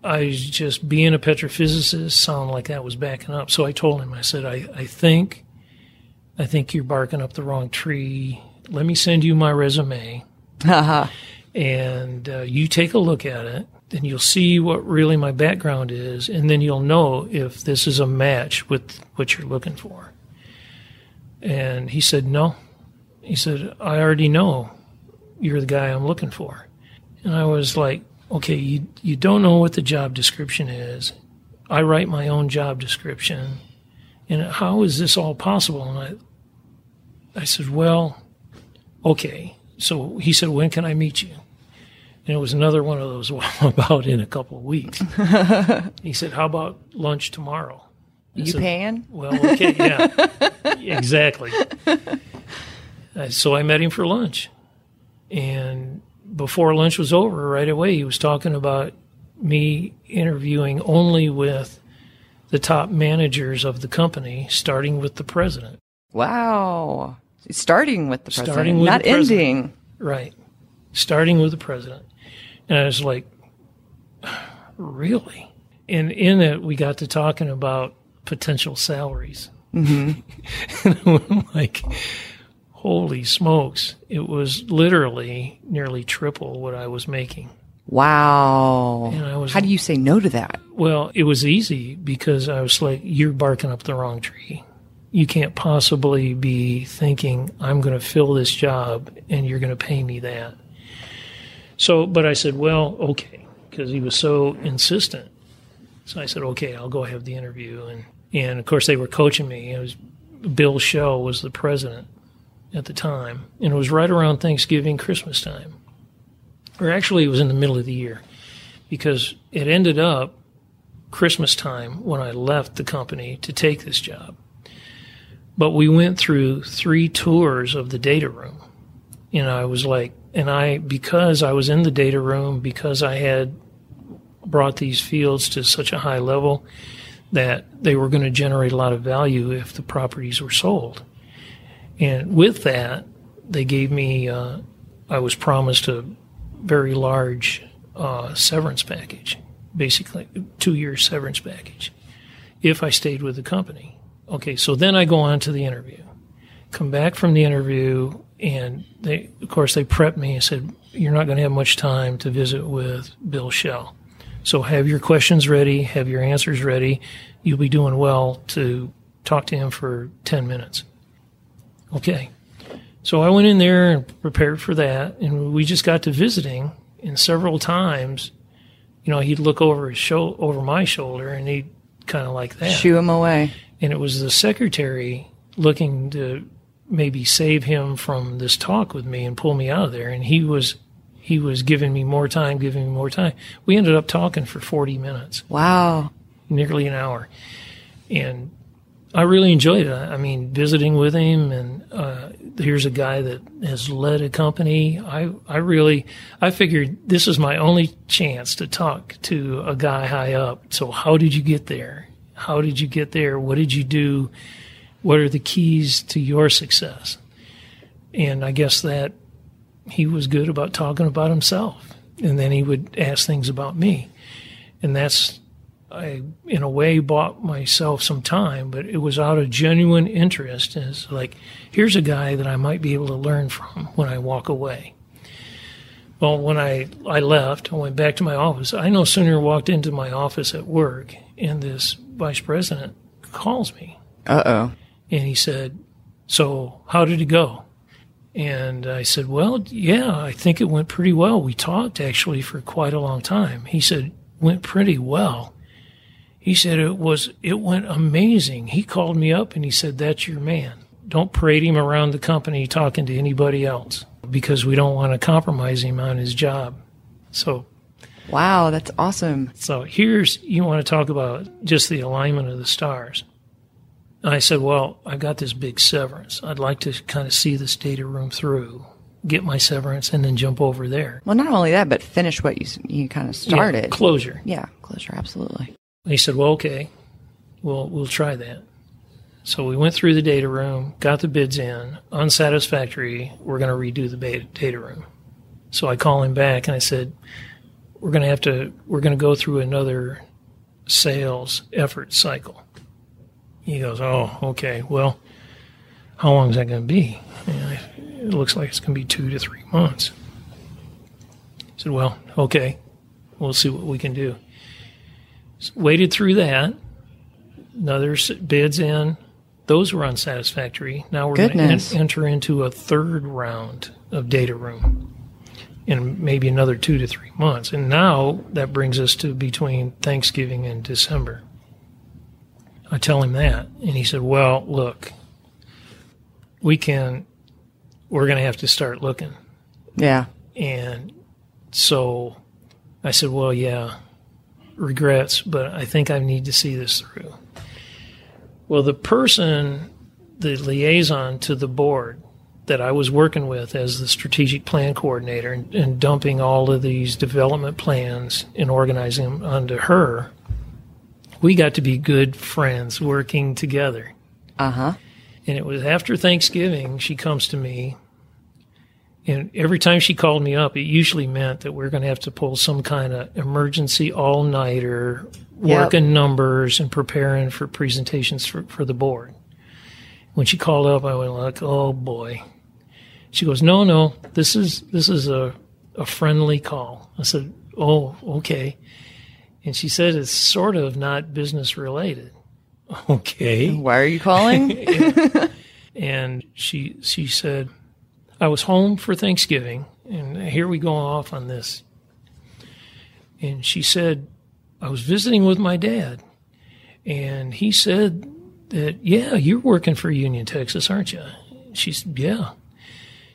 I just being a petrophysicist sounded like that was backing up. So I told him, I said, I, I think I think you're barking up the wrong tree. Let me send you my resume. and uh, you take a look at it and you'll see what really my background is, and then you'll know if this is a match with what you're looking for. And he said, No. He said, I already know you're the guy I'm looking for. And I was like, Okay, you, you don't know what the job description is. I write my own job description. And how is this all possible? And I, I said, Well, okay. So he said, When can I meet you? And it was another one of those, well, about in a couple of weeks. he said, How about lunch tomorrow? I you said, paying? Well, okay, yeah, exactly. Uh, so I met him for lunch. And before lunch was over, right away, he was talking about me interviewing only with the top managers of the company, starting with the president. Wow. Starting with the president, starting with not ending. Right. Starting with the president. And I was like, really? And in it, we got to talking about potential salaries. Mm-hmm. and I'm like, holy smokes. It was literally nearly triple what I was making. Wow. And I Was, How do you say no to that? Well, it was easy because I was like, you're barking up the wrong tree. You can't possibly be thinking, I'm going to fill this job and you're going to pay me that. So, but I said, well, okay, because he was so insistent. So I said, okay, I'll go have the interview. And, and of course, they were coaching me. It was Bill Shell was the president at the time, and it was right around Thanksgiving, Christmas time. Or actually, it was in the middle of the year because it ended up Christmas time when I left the company to take this job. But we went through three tours of the data room. And I was like, and I, because I was in the data room, because I had brought these fields to such a high level that they were going to generate a lot of value if the properties were sold. And with that, they gave me, uh, I was promised a very large uh, severance package, basically two year severance package, if I stayed with the company. Okay, so then I go on to the interview. Come back from the interview, and they, of course, they prepped me and said, You're not going to have much time to visit with Bill Shell. So have your questions ready, have your answers ready. You'll be doing well to talk to him for 10 minutes. Okay. So I went in there and prepared for that, and we just got to visiting. And several times, you know, he'd look over his show over my shoulder, and he'd kind of like that. Shoo him away. And it was the secretary looking to maybe save him from this talk with me and pull me out of there. And he was he was giving me more time, giving me more time. We ended up talking for 40 minutes, Wow. nearly an hour. And I really enjoyed it. I mean, visiting with him, and uh, here's a guy that has led a company. I, I really, I figured this is my only chance to talk to a guy high up. So, how did you get there? How did you get there? What did you do? What are the keys to your success? And I guess that he was good about talking about himself, and then he would ask things about me, and that's I, in a way, bought myself some time, but it was out of genuine interest. It's like, here's a guy that I might be able to learn from when I walk away. Well, when I, I left, I went back to my office. I no sooner walked into my office at work, and this vice president calls me, Uh oh. and he said, So, how did it go? And I said, Well, yeah, I think it went pretty well. We talked actually for quite a long time. He said, Went pretty well. He said it was it went amazing. He called me up and he said, That's your man. Don't parade him around the company talking to anybody else because we don't want to compromise him on his job. So Wow, that's awesome. so here's you want to talk about just the alignment of the stars. And I said, Well, I've got this big severance. I'd like to kind of see this data room through, get my severance, and then jump over there. Well, not only that, but finish what you you kind of started. Yeah, started. closure. Yeah, closure, absolutely. And he said, Well, okay, we'll, we'll try that. So we went through the data room, got the bids in, unsatisfactory. We're going to redo the data room. So I call him back and I said, We're going to have to, we're going to go through another sales effort cycle. He goes, Oh, okay. Well, how long is that going to be? I, it looks like it's going to be two to three months. I said, Well, okay. We'll see what we can do waited through that. Another bids in. Those were unsatisfactory. Now we're going to en- enter into a third round of data room in maybe another two to three months. And now that brings us to between Thanksgiving and December. I tell him that. And he said, Well, look, we can, we're going to have to start looking. Yeah. And so I said, Well, yeah, regrets, but I think I need to see this through. Well, the person, the liaison to the board that I was working with as the strategic plan coordinator and, and dumping all of these development plans and organizing them onto her, we got to be good friends working together. Uh huh. And it was after Thanksgiving, she comes to me. And every time she called me up, it usually meant that we're going to have to pull some kind of emergency all nighter, Yep. working numbers and preparing for presentations for, for the board. When she called up, I went like, oh boy. She goes, no, no, this is, this is a, a friendly call. I said, oh, okay. And she said, it's sort of not business related. Okay Why are you calling? and she she said, "I was home for Thanksgiving, and here we go off on this." And she said, "I was visiting with my dad, and he said that yeah, you're working for Union, Texas, aren't you?" She said, "Yeah."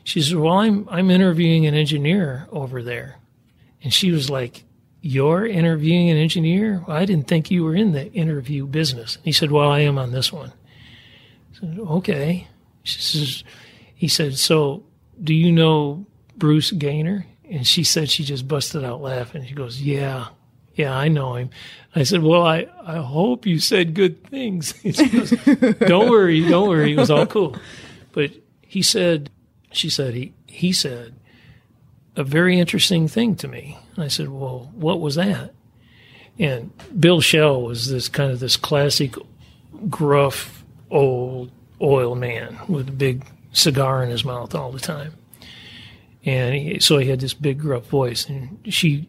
She said, "Well, I'm I'm interviewing an engineer over there," and she was like. You're interviewing an engineer? I didn't think you were in the interview business. He said, Well, I am on this one. I said, okay. She says, he said, so do you know Bruce Ganer? And she said she just busted out laughing. She goes, yeah, yeah, I know him. I said, well, I, I hope you said good things. Goes, don't worry, don't worry. It was all cool. But he said, she said, he, he said a very interesting thing to me. I said, well, what was that? And Bill Shell was this kind of this classic gruff old oil man with a big cigar in his mouth all the time. And he, so he had this big gruff voice, and she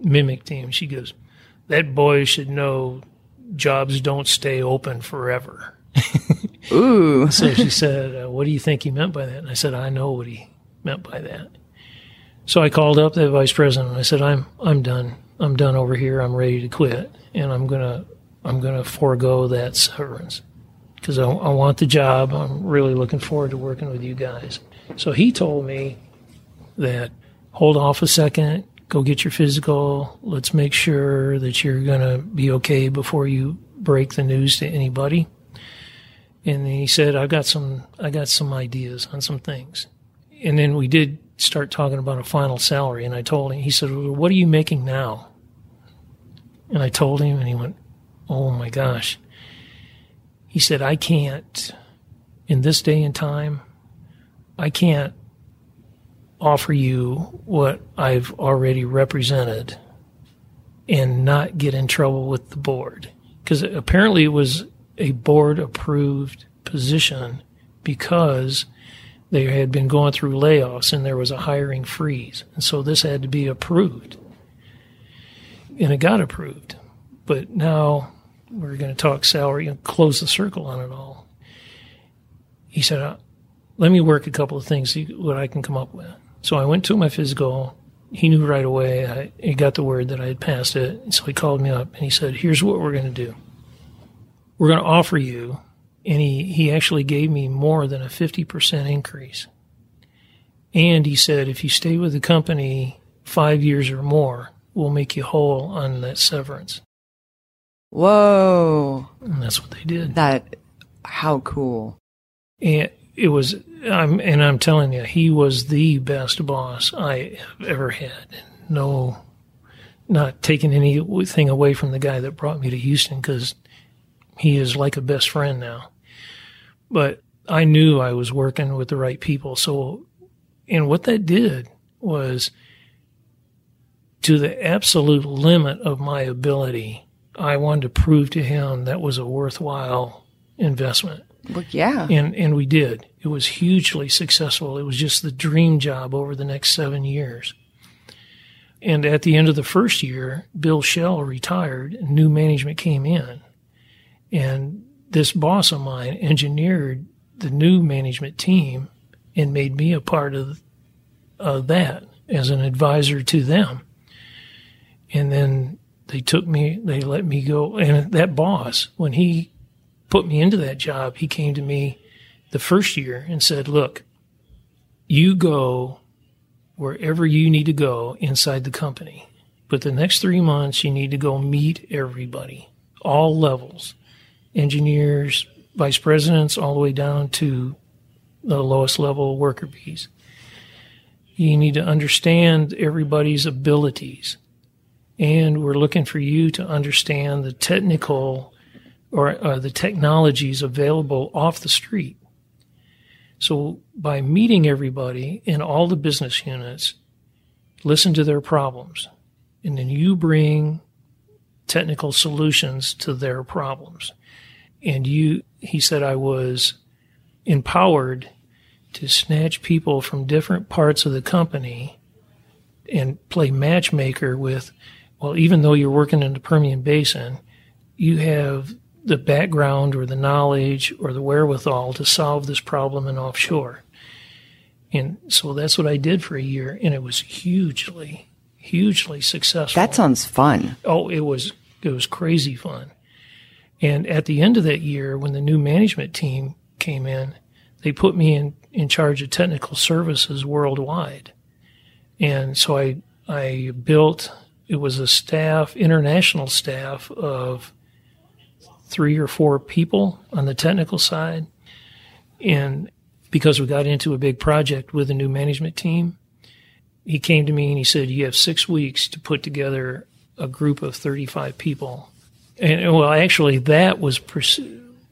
mimicked him. She goes, That boy should know jobs don't stay open forever. Ooh. So she said, uh, What do you think he meant by that? And I said, I know what he meant by that. So I called up the vice president and I said, I'm, I'm done. I'm done over here. I'm ready to quit. And I'm going to, I'm going to forego that severance because I, I want the job. I'm really looking forward to working with you guys. So he told me that hold off a second, go get your physical. Let's make sure that you're going to be okay before you break the news to anybody. And he said, I've got some, I got some ideas on some things." And then we did start talking about a final salary. And I told him, he said, well, "What are you making now?" And I told him, and he went, "Oh my gosh." He said, "I can't, in this day and time, I can't offer you what I've already represented and not get in trouble with the board. Because apparently it was a board approved position because they had been going through layoffs and there was a hiring freeze. And so this had to be approved. And it got approved. But now we're going to talk salary and close the circle on it all. He said, uh, let me work a couple of things, see what I can come up with. So I went to my physical. He knew right away. I, he got the word that I had passed it. So he called me up and he said, here's what we're going to do. We're going to offer you. And he, he actually gave me more than a 50% increase. And he said, if you stay with the company five years or more, we'll make you whole on that severance. Whoa. And that's what they did. That, how cool. And it was, I'm, and I'm telling you, he was the best boss I have ever had. No, not taking anything away from the guy that brought me to Houston because he is like a best friend now. But I knew I was working with the right people. So, and what that did was to the absolute limit of my ability, I wanted to prove to him that was a worthwhile investment. Well, yeah. And and we did. It was hugely successful. It was just the dream job over the next seven years. And at the end of the first year, Bill Shell retired and new management came in. And this boss of mine engineered the new management team and made me a part of, of that as an advisor to them. And then they took me, they let me go. And that boss, when he put me into that job, he came to me the first year and said, Look, you go wherever you need to go inside the company. But the next three months, you need to go meet everybody, all levels engineers, vice presidents, all the way down to the lowest level worker bees. You need to understand everybody's abilities. And we're looking for you to understand the technical or uh, the technologies available off the street. So by meeting everybody in all the business units, listen to their problems, and then you bring technical solutions to their problems. And you, he said, I was empowered to snatch people from different parts of the company and play matchmaker with, well, even though you're working in the Permian Basin, you have the background or the knowledge or the wherewithal to solve this problem in offshore. And so that's what I did for a year, and it was hugely, hugely successful. That sounds fun. Oh, it was it was crazy fun. And at the end of that year, when the new management team came in, they put me in, in charge of technical services worldwide. And so I I built it was a staff, international staff of three or four people on the technical side. And because we got into a big project with a new management team, he came to me and he said, You have six weeks to put together a group of 35 people. And well, actually, that was pers-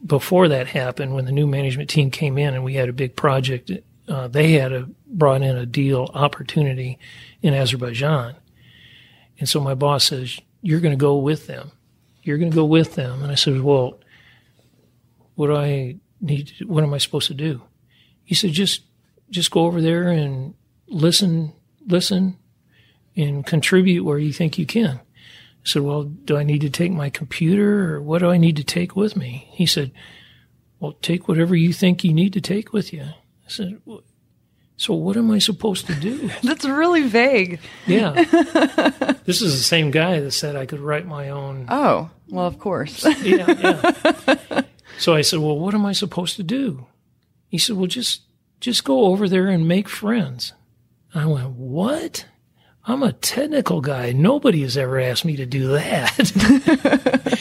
before that happened when the new management team came in and we had a big project. Uh, they had a, brought in a deal opportunity in Azerbaijan. And so my boss says, You're going to go with them you're going to go with them. And I said, well, what do I need? To, what am I supposed to do? He said, just, just go over there and listen, listen and contribute where you think you can. I said, well, do I need to take my computer or what do I need to take with me? He said, Well, take whatever you think you need to take with you. I said, So what am I supposed to do? That's really vague. Yeah. this is the same guy that said I could write my own. Oh, well, of course. Yeah, yeah. so I said, Well, what am I supposed to do? He said, Well, just just go over there and make friends. I went, What? I'm a technical guy. Nobody has ever asked me to do that.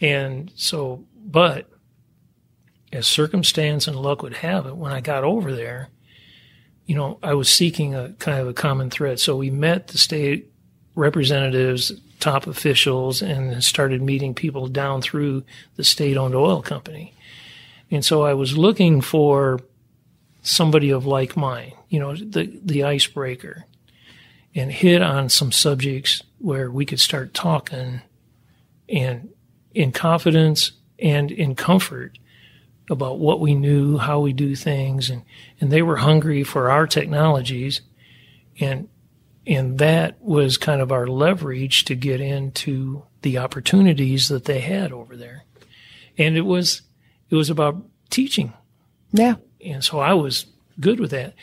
and so, but as circumstance and luck would have it, when I got over there, you know, I was seeking a kind of a common thread. So we met the state representatives, top officials, and started meeting people down through the state owned oil company. And so I was looking for somebody of like mind, you know, the, the icebreaker, and hit on some subjects where we could start talking and in confidence and in comfort about what we knew, how we do things, and, and they were hungry for our technologies, and and that was kind of our leverage to get into the opportunities that they had over there, and it was it was about teaching, Yeah. and so I was good with that.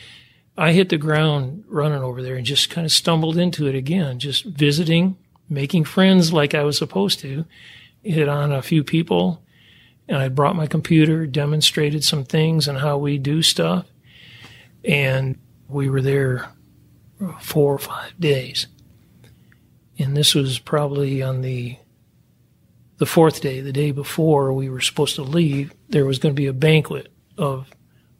I hit the ground running over there and just kind of stumbled into it again, just visiting, making friends like I was supposed to, hit on a few people, and I brought my computer, demonstrated some things and how we do stuff. And we were there four or five days. And this was probably on the the fourth day, the day before we were supposed to leave, there was going to be a banquet of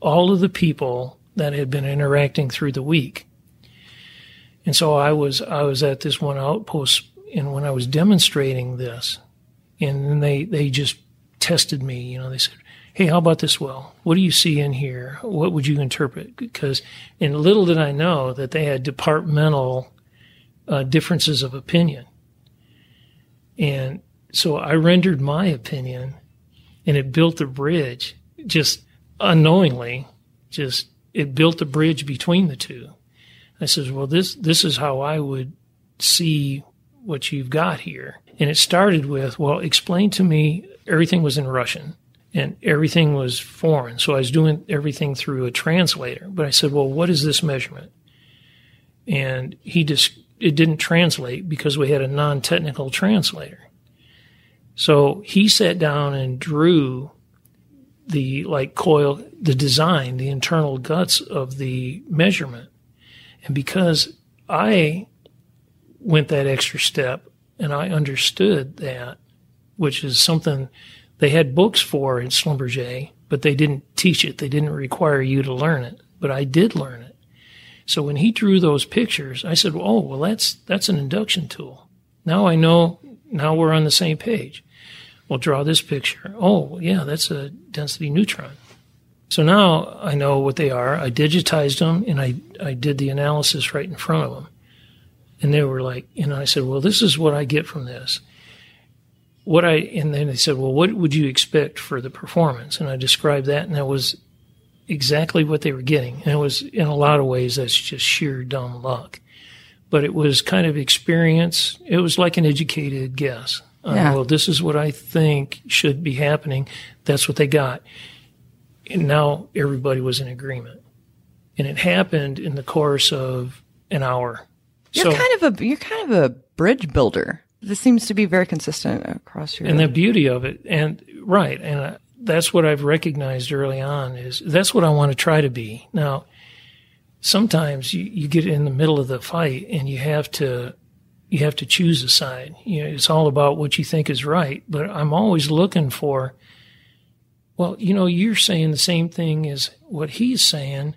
all of the people that had been interacting through the week. And so I was I was at this one outpost and when I was demonstrating this, and then they, they just tested me, you know, they said, Hey, how about this well? What do you see in here? What would you interpret? Because, and little did I know that they had departmental uh, differences of opinion. And so I rendered my opinion and it built a bridge just unknowingly, just it built a bridge between the two. I says, well, this, this is how I would see what you've got here. And it started with, well, explain to me, everything was in Russian and everything was foreign. So I was doing everything through a translator. But I said, well, what is this measurement? And he just, it didn't translate because we had a non technical translator. So he sat down and drew the like coil, the design, the internal guts of the measurement. And because I went that extra step and I understood that, which is something they had books for in Schlumberger, but they didn't teach it. They didn't require you to learn it, but I did learn it. So when he drew those pictures, I said, "Oh, well, that's that's an induction tool. Now I know. Now we're on the same page. We'll draw this picture. Oh, yeah, that's a density neutron. So now I know what they are. I digitized them and I I did the analysis right in front of them, and they were like, and I said, "Well, this is what I get from this." What I and then they said, "Well, what would you expect for the performance?" And I described that, and that was exactly what they were getting. And it was in a lot of ways that's just sheer dumb luck. But it was kind of experience. It was like an educated guess. Uh, Yeah. Well, this is what I think should be happening. That's what they got. And now everybody was in agreement. And it happened in the course of an hour. You're kind of a you're kind of a bridge builder. This seems to be very consistent across your. and the beauty of it and right and uh, that's what i've recognized early on is that's what i want to try to be. Now sometimes you, you get in the middle of the fight and you have to you have to choose a side. You know it's all about what you think is right but i'm always looking for well you know you're saying the same thing as what he's saying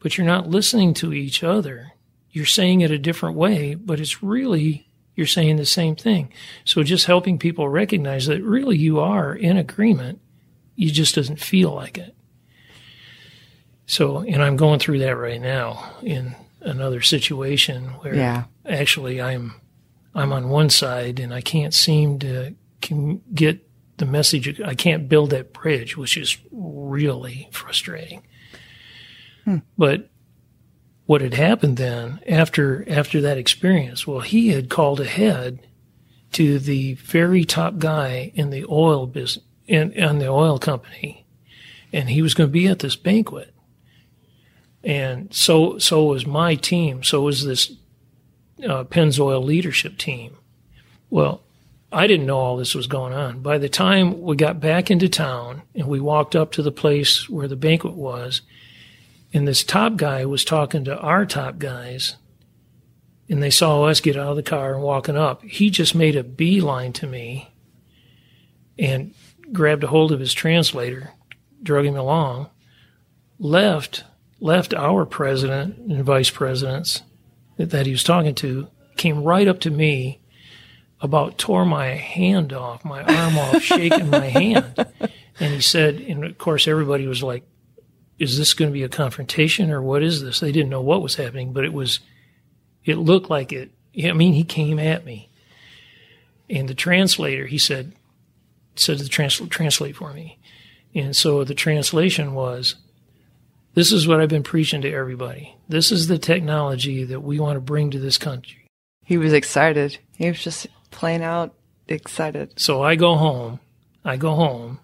but you're not listening to each other. You're saying it a different way but it's really you're saying the same thing. So just helping people recognize that really you are in agreement. You just doesn't feel like it. So, and I'm going through that right now in another situation where Yeah. actually I'm, I'm on one side and I can't seem to can get the message. I can't build that bridge, which is really frustrating. Hmm. But what had happened then after after that experience well he had called ahead to the very top guy in the oil business in on the oil company, and he was going to be at this banquet. And so so was my team. So was this uh, Pennzoil leadership team. Well, I didn't know all this was going on. By the time we got back into town and we walked up to the place where the banquet was, and this top guy was talking to our top guys, and they saw us get out of the car and walking up, he just made a beeline to me and grabbed a hold of his translator, drug him along, left left our president and vice presidents that he was talking to, came right up to me, about tore my hand off, my arm off, shaking my hand. And he said, and of course everybody was like, is this going to be a confrontation or what is this? They didn't know what was happening, but it was, it looked like it. I mean, he came at me. And the translator, he said, said to trans- translate for me. And so the translation was, this is what I've been preaching to everybody. This is the technology that we want to bring to this country. He was excited. He was just plain out excited. So I go home. I go home.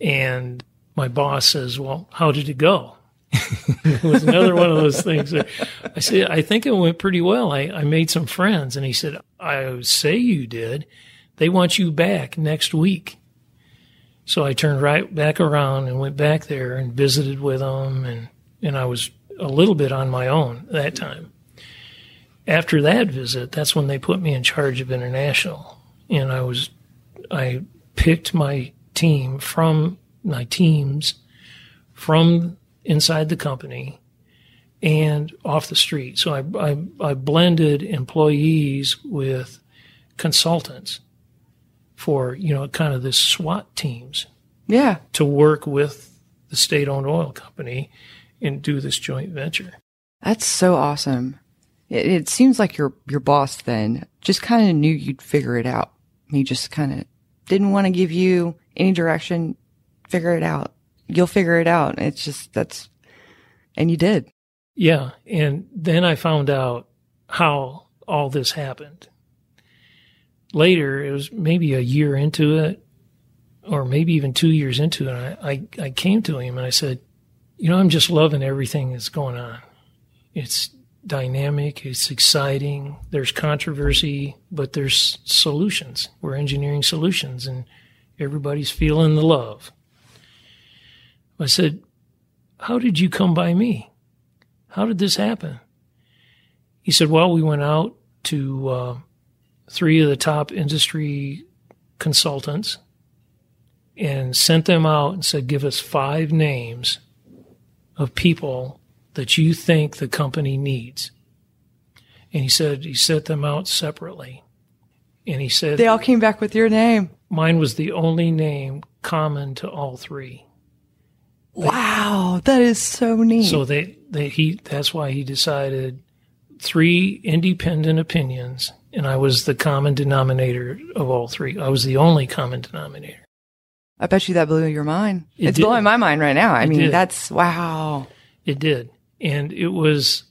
And my boss says, Well, how did it go? it was another one of those things. I said, I think it went pretty well. I, I made some friends. And he said, I say you did. They want you back next week. So I turned right back around and went back there and visited with them, and, and I was a little bit on my own that time. After that visit, that's when they put me in charge of international, and I was I picked my team from my teams from inside the company and off the street. So I, I, I blended employees with consultants for you know kind of this SWAT teams. Yeah. To work with the state-owned oil company and do this joint venture. That's so awesome. It, it seems like your your boss then just kind of knew you'd figure it out. He just kind of didn't want to give you any direction. Figure it out. You'll figure it out. It's just that's, and you did. Yeah, and then I found out how all this happened later, it was maybe a year into it, or maybe even two years into it, I, I, I came to him and I said, You know, I'm just loving everything that's going on. It's dynamic, it's exciting, there's controversy, but there's solutions. We're engineering solutions, and everybody's feeling the love. I said, How did you come by me? How did this happen? He said, Well, we went out to uh, three of the top industry consultants and sent them out and said, give us five names of people that you think the company needs. And he said he sent them out separately. And he said they all came back with your name. Mine was the only name common to all three. Wow, that is so neat. So they, they he that's why he decided three independent opinions and I was the common denominator of all three. I was the only common denominator. I bet you that blew your mind. It it's did. blowing my mind right now. I It mean, did. that's wow. It did, and it was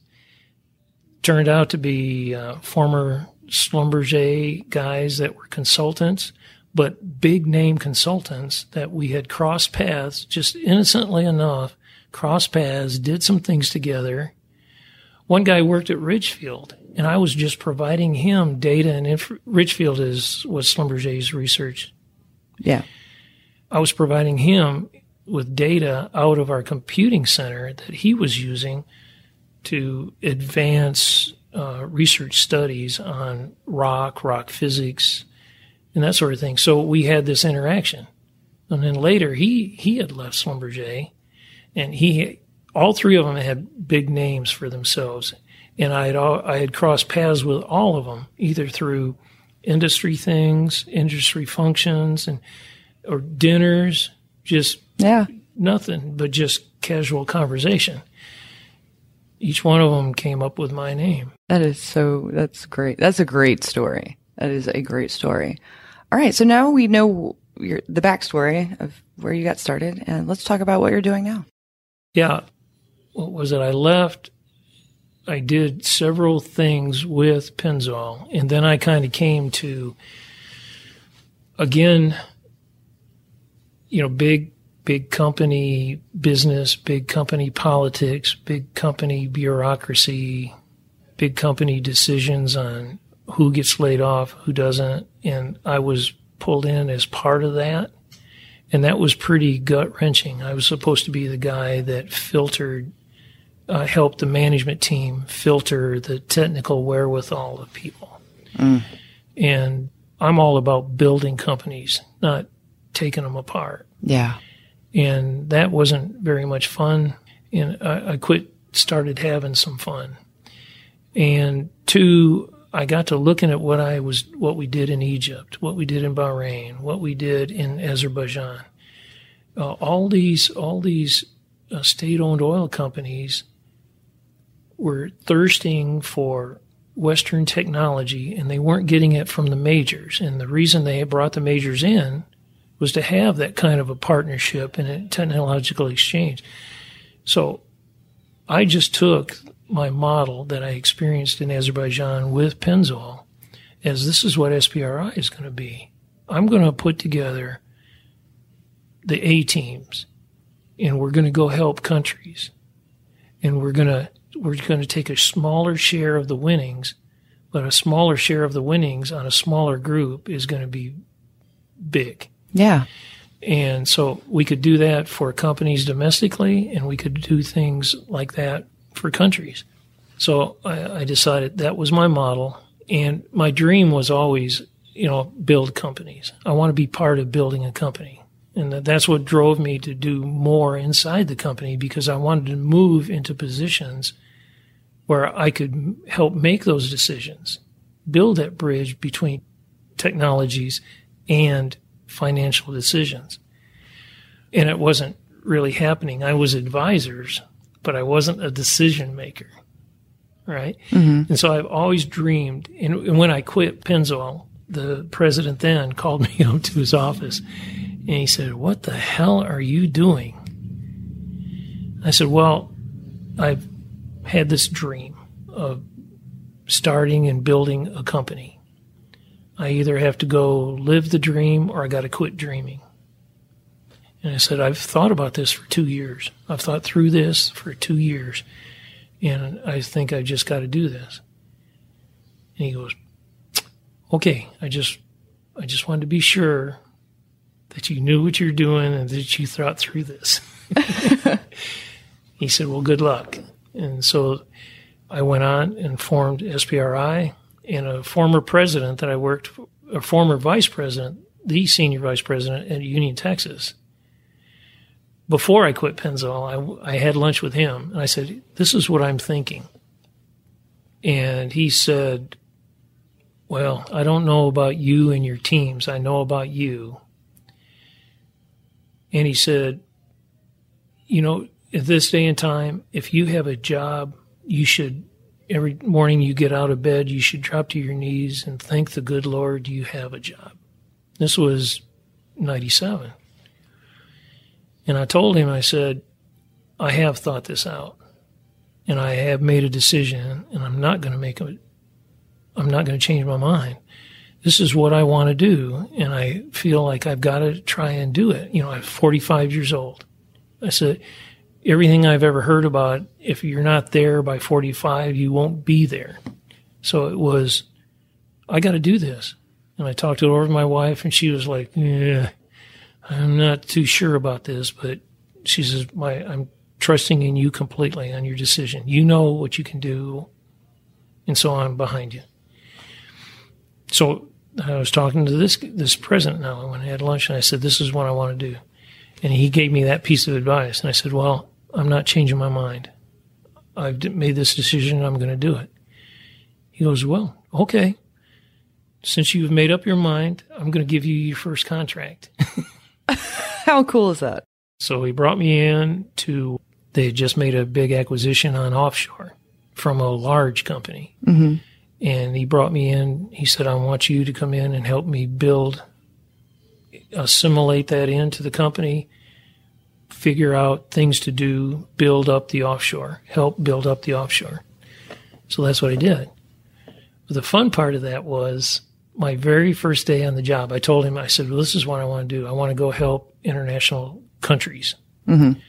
turned out to be uh, former Schlumberger guys that were consultants, but big name consultants that we had crossed paths just innocently enough, crossed paths, did some things together. One guy worked at Ridgefield, and I was just providing him data. And inf- Ridgefield is was Schlumberger's research Yeah. I was providing him with data out of our computing center that he was using to advance uh, research studies on rock, rock physics, and that sort of thing. So we had this interaction. And then later, he, he had left Schlumberger and he all three of them had big names for themselves. And I had all, I had crossed paths with all of them, either through industry things, industry functions, and or dinners, just Yeah. nothing but just casual conversation. Each one of them came up with my name. That is so, that's great. That's a great story. That is a great story. All right. So now we know your, the backstory of where you got started and let's talk about what you're doing now. Yeah, what was it? I left. I did several things with Pennzoil, and then I kind of came to again you know, big, big company business, big company politics, big company bureaucracy, big company decisions on who gets laid off, who doesn't. And I was pulled in as part of that. And that was pretty gut wrenching. I was supposed to be the guy that filtered, uh, helped the management team filter the technical wherewithal of people. Mm. And I'm all about building companies, not taking them apart. Yeah. And that wasn't very much fun. And I, I quit, started having some fun. And two, I got to looking at what I was, what we did in Egypt, what we did in Bahrain, what we did in Azerbaijan. Uh, all these, all these uh, state-owned oil companies were thirsting for Western technology, and they weren't getting it from the majors. And the reason they brought the majors in was to have that kind of a partnership and a technological exchange. So I just took my model that I experienced in Azerbaijan with Pennzoil as this is what SPRI is going to be. I'm going to put together the A teams and we're going to go help countries and we're going to we're going to take a smaller share of the winnings, but a smaller share of the winnings on a smaller group is going to be big. Yeah. And so we could do that for companies domestically, and we could do things like that for countries. So I, I decided that was my model. And my dream was always, you know, build companies. I want to be part of building a company. And that's what drove me to do more inside the company because I wanted to move into positions where I could help make those decisions, build that bridge between technologies and financial decisions. And it wasn't really happening. I was advisors but I wasn't a decision maker. Right. Mm-hmm. And so I've always dreamed. And, and when I quit Pennzoil, the president then called me up to his office and he said, What the hell are you doing? I said, Well, I've had this dream of starting and building a company. I either have to go live the dream or I got to quit dreaming. And I said, I've thought about this for two years. I've thought through this for two years. And I think I just got to do this. And he goes, okay, I just, I just wanted to be sure that you knew what you're doing and that you thought through this. he said, well, good luck. And so I went on and formed SPRI and a former president that I worked, a former vice president, the senior vice president at Union, Texas, before I quit Pennzoil, I, I had lunch with him and I said, This is what I'm thinking. And he said, Well, I don't know about you and your teams. I know about you. And he said, You know, at this day and time, if you have a job, you should, every morning you get out of bed, you should drop to your knees and thank the good Lord you have a job. This was 97. And I told him, I said, I have thought this out and I have made a decision and I'm not going to make a, I'm not going to change my mind. This is what I want to do. And I feel like I've got to try and do it. You know, I'm 45 years old. I said, everything I've ever heard about, if you're not there by 45, you won't be there. So it was, I got to do this. And I talked it over with my wife and she was like, yeah, I'm not too sure about this, but she says, my, I'm trusting in you completely on your decision. You know what you can do. And so I'm behind you. So I was talking to this, this president now when I had lunch and I said, this is what I want to do. And he gave me that piece of advice. And I said, well, I'm not changing my mind. I've made this decision. And I'm going to do it. He goes, well, okay. Since you've made up your mind, I'm going to give you your first contract. How cool is that? So he brought me in to, they had just made a big acquisition on offshore from a large company. Mm-hmm. And he brought me in. He said, I want you to come in and help me build, assimilate that into the company, figure out things to do, build up the offshore, help build up the offshore. So that's what I did. But the fun part of that was my very first day on the job, I told him, I said, well, this is what I want to do. I want to go help international countries. Mm-hmm.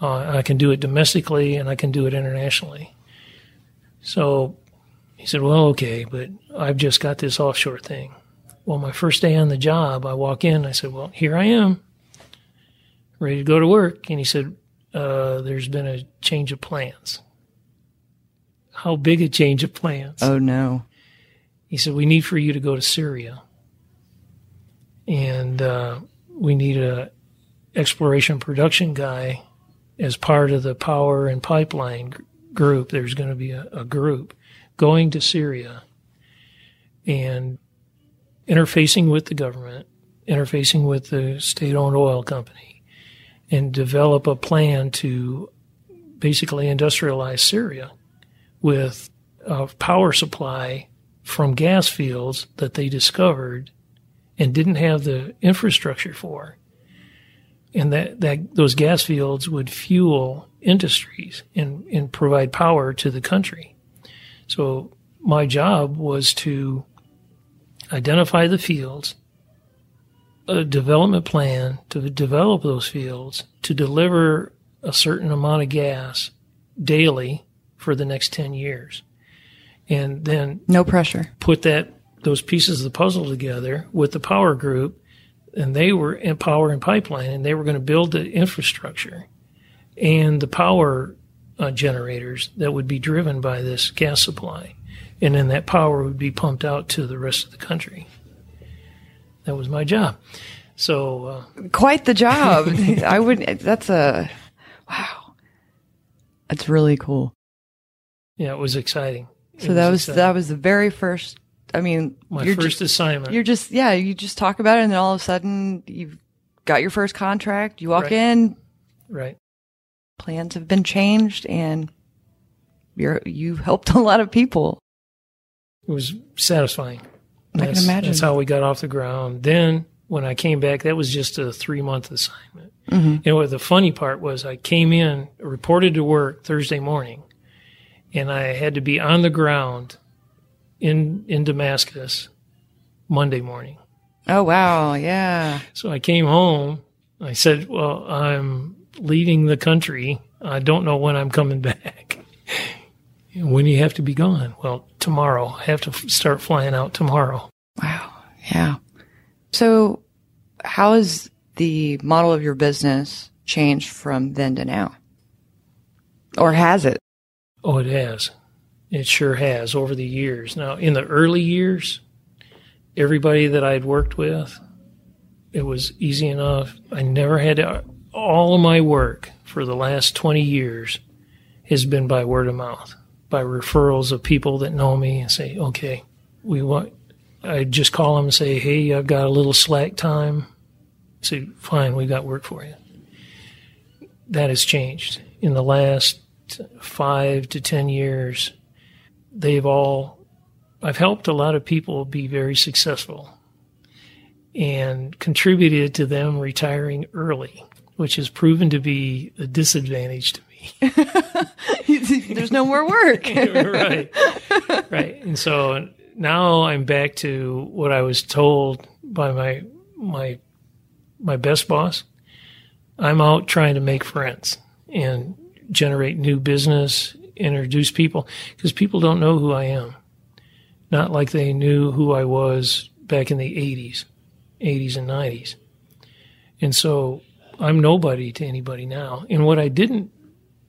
Uh, I can do it domestically and I can do it internationally. So he said, well, okay, but I've just got this offshore thing. Well, my first day on the job, I walk in, I said, well, here I am, ready to go to work. And he said, uh, there's been a change of plans. How big a change of plans? Oh, no. He said, we need for you to go to Syria. And uh, we need a exploration production guy as part of the power and pipeline group. There's going to be a, a group going to Syria and interfacing with the government, interfacing with the state owned oil company, and develop a plan to basically industrialize Syria with a power supply from gas fields that they discovered and didn't have the infrastructure for. And that, that those gas fields would fuel industries and, and provide power to the country. So my job was to identify the fields, a development plan to develop those fields, to deliver a certain amount of gas daily for the next 10 years. And then no pressure. Put that those pieces of the puzzle together with the power group and they were in power and pipeline and they were going to build the infrastructure and the power uh, generators that would be driven by this gas supply. And then that power would be pumped out to the rest of the country. That was my job. So, uh, quite the job. I would, that's a, wow. That's really cool. Yeah, it was exciting. So was that was, exciting. that was the very first, I mean, my first just, assignment. You're just, yeah, you just talk about it and then all of a sudden you've got your first contract. You walk right. in. Right plans have been changed and you're you've helped a lot of people. It was satisfying. I that's, can imagine. That's how we got off the ground. Then when I came back, that was just a three month assignment. Mm-hmm. And what the funny part was, I came in, reported to work Thursday morning, and I had to be on the ground in in Damascus Monday morning. Oh wow, yeah. So I came home. I said, "Well, I'm leaving the country. I don't know when I'm coming back. when do you have to be gone? Well, tomorrow. I have to f- start flying out tomorrow. Wow. Yeah. So, how has the model of your business changed from then to now? Or has it? Oh, it has. It sure has over the years. Now, in the early years, everybody that I'd worked with, it was easy enough. I never had to all of my work for the last 20 years has been by word of mouth, by referrals of people that know me and say, okay, we want, I just call them and say, hey, I've got a little slack time. say, fine, we've got work for you. That has changed. In the last five to 10 years, they've all, I've helped a lot of people be very successful and contributed to them retiring early which has proven to be a disadvantage to me. There's no more work. right. Right. And so now I'm back to what I was told by my my my best boss. I'm out trying to make friends and generate new business, introduce people because people don't know who I am. Not like they knew who I was back in the 80s, 80s and 90s. And so I'm nobody to anybody now. And what I didn't,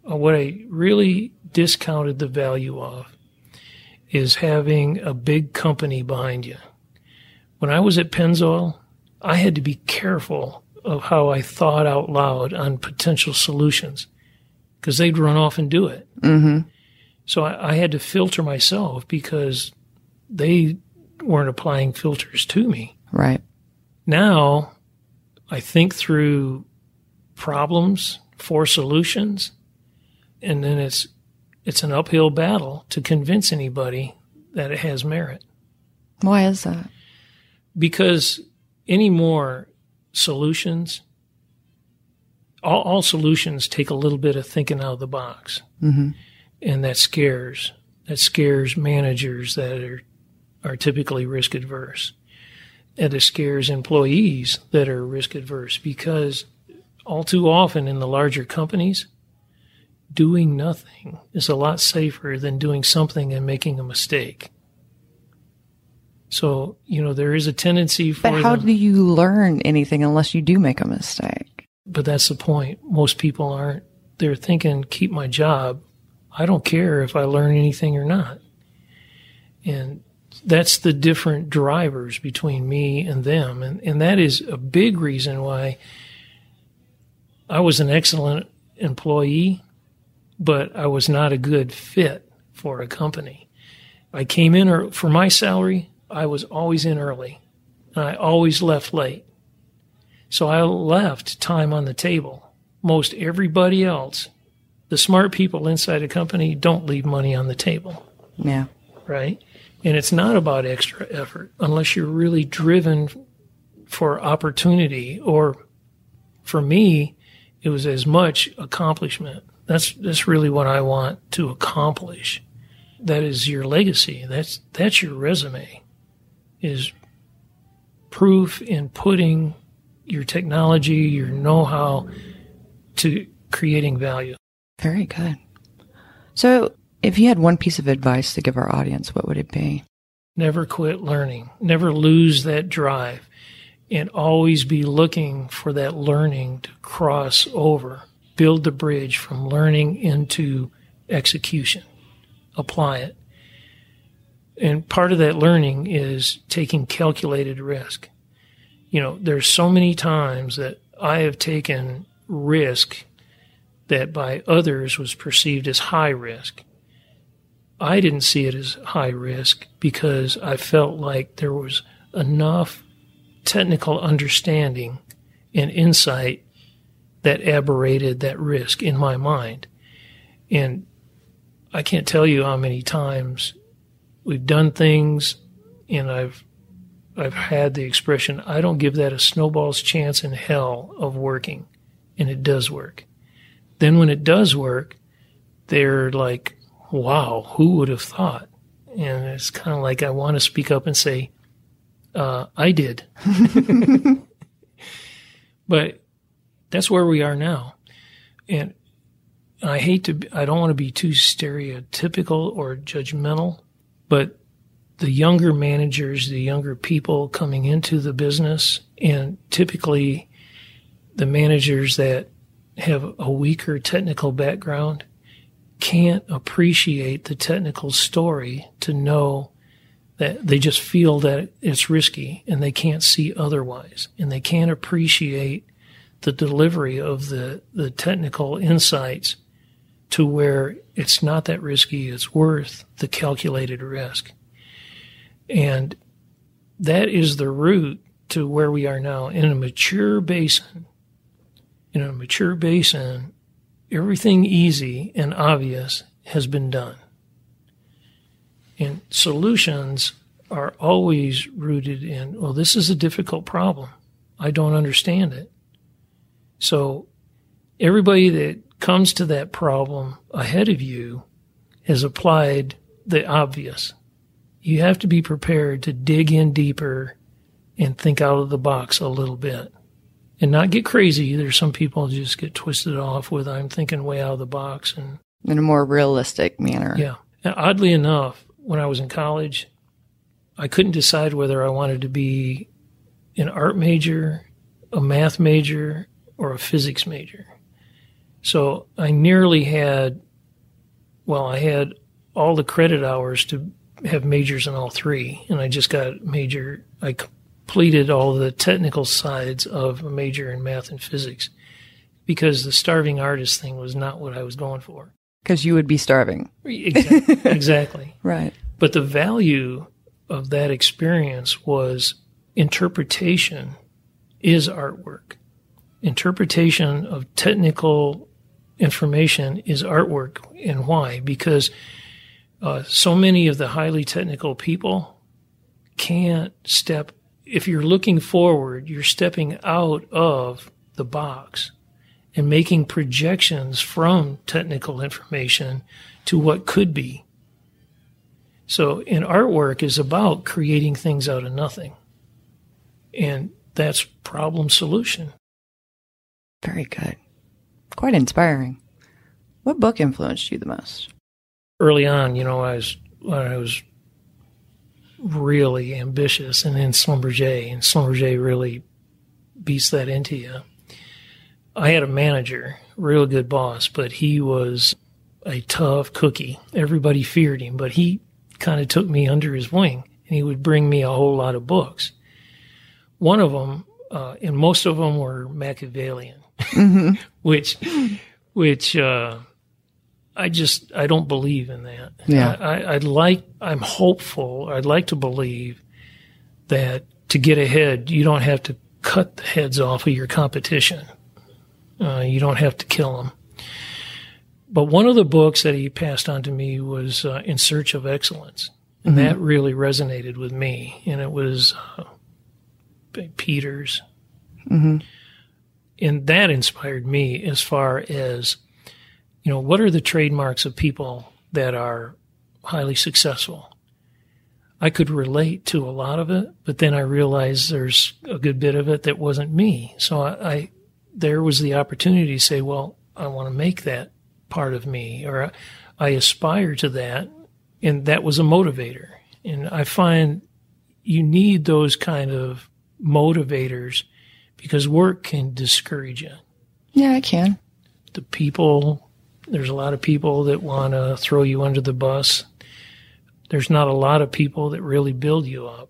uh, what I really discounted the value of is having a big company behind you. When I was at Pennzoil, I had to be careful of how I thought out loud on potential solutions because they'd run off and do it. Mm-hmm. So I, I had to filter myself because they weren't applying filters to me. Right. Now I think through problems for solutions, and then it's it's an uphill battle to convince anybody that it has merit. Why is that? Because any more solutions, all, all solutions take a little bit of thinking out of the box, mm-hmm. and that scares that scares managers that are are typically risk adverse. And it scares employees that are risk adverse because all too often in the larger companies, doing nothing is a lot safer than doing something and making a mistake. So, you know, there is a tendency for. But how them, do you learn anything unless you do make a mistake? But that's the point. Most people aren't. They're thinking, keep my job. I don't care if I learn anything or not. And that's the different drivers between me and them. And, and that is a big reason why I was an excellent employee, but I was not a good fit for a company. I came in for my salary. I was always in early and I always left late. So I left time on the table. Most everybody else, the smart people inside a company don't leave money on the table. Yeah. Right? And it's not about extra effort unless you're really driven for opportunity or for me, it was as much accomplishment. That's that's really what I want to accomplish. That is your legacy. That's that's your resume. Is proof in putting your technology, your know-how to creating value. Very good. So, if you had one piece of advice to give our audience, what would it be? Never quit learning. Never lose that drive and always be looking for that learning to cross over. Build the bridge from learning into execution. Apply it. And part of that learning is taking calculated risk. You know, there's so many times that I have taken risk that by others was perceived as high risk. I didn't see it as high risk because I felt like there was enough technical understanding and insight that aberrated that risk in my mind. And I can't tell you how many times we've done things and I've I've had the expression I don't give that a snowball's chance in hell of working and it does work. Then when it does work, they're like, wow, who would have thought? And it's kind of like I want to speak up and say, uh, I did. but that's where we are now. And I hate to, I don't want to be too stereotypical or judgmental, but the younger managers, the younger people coming into the business, and typically the managers that have a weaker technical background can't appreciate the technical story to know that they just feel that it's risky and they can't see otherwise and they can't appreciate the delivery of the, the technical insights to where it's not that risky, it's worth the calculated risk. And that is the route to where we are now in a mature basin. In a mature basin, everything easy and obvious has been done. And solutions are always rooted in, well, this is a difficult problem. I don't understand it. So everybody that comes to that problem ahead of you has applied the obvious. You have to be prepared to dig in deeper and think out of the box a little bit and not get crazy. There's some people just get twisted off with I'm thinking way out of the box and in a more realistic manner. Yeah. And oddly enough, when I was in college, I couldn't decide whether I wanted to be an art major, a math major, or a physics major. So I nearly had, well, I had all the credit hours to have majors in all three, and I just got major. I completed all the technical sides of a major in math and physics because the starving artist thing was not what I was going for. Because you would be starving. Exactly. exactly. right. But the value of that experience was interpretation is artwork. Interpretation of technical information is artwork. And why? Because uh, so many of the highly technical people can't step. If you're looking forward, you're stepping out of the box and making projections from technical information to what could be. So, in artwork is about creating things out of nothing. And that's problem solution. Very good. Quite inspiring. What book influenced you the most? Early on, you know, I was I was really ambitious and then Schlumberger, and Schlumberger really beats that into you. I had a manager, real good boss, but he was a tough cookie. Everybody feared him, but he kind of took me under his wing and he would bring me a whole lot of books. One of them, uh, and most of them were Machiavellian, mm-hmm. which, which, uh, I just, I don't believe in that. Yeah. I, I'd like, I'm hopeful. I'd like to believe that to get ahead, you don't have to cut the heads off of your competition. Uh, you don't have to kill them. But one of the books that he passed on to me was uh, In Search of Excellence. And mm-hmm. that really resonated with me. And it was uh, Peters. Mm-hmm. And that inspired me as far as, you know, what are the trademarks of people that are highly successful? I could relate to a lot of it, but then I realized there's a good bit of it that wasn't me. So I, I there was the opportunity to say, well, I want to make that part of me, or I aspire to that, and that was a motivator. And I find you need those kind of motivators because work can discourage you. Yeah, it can. The people, there's a lot of people that want to throw you under the bus. There's not a lot of people that really build you up.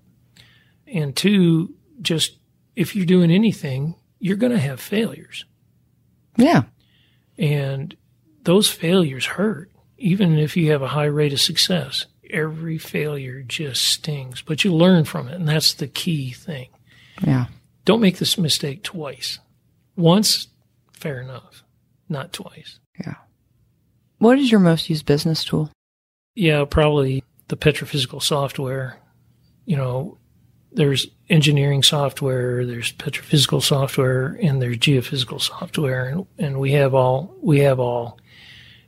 And two, just if you're doing anything, you're going to have failures. Yeah. And those failures hurt, even if you have a high rate of success. Every failure just stings, but you learn from it. And that's the key thing. Yeah. Don't make this mistake twice. Once, fair enough. Not twice. Yeah. What is your most used business tool? Yeah, probably the petrophysical software. You know, there's engineering software, there's petrophysical software, and there's geophysical software, and, and we have all we have all.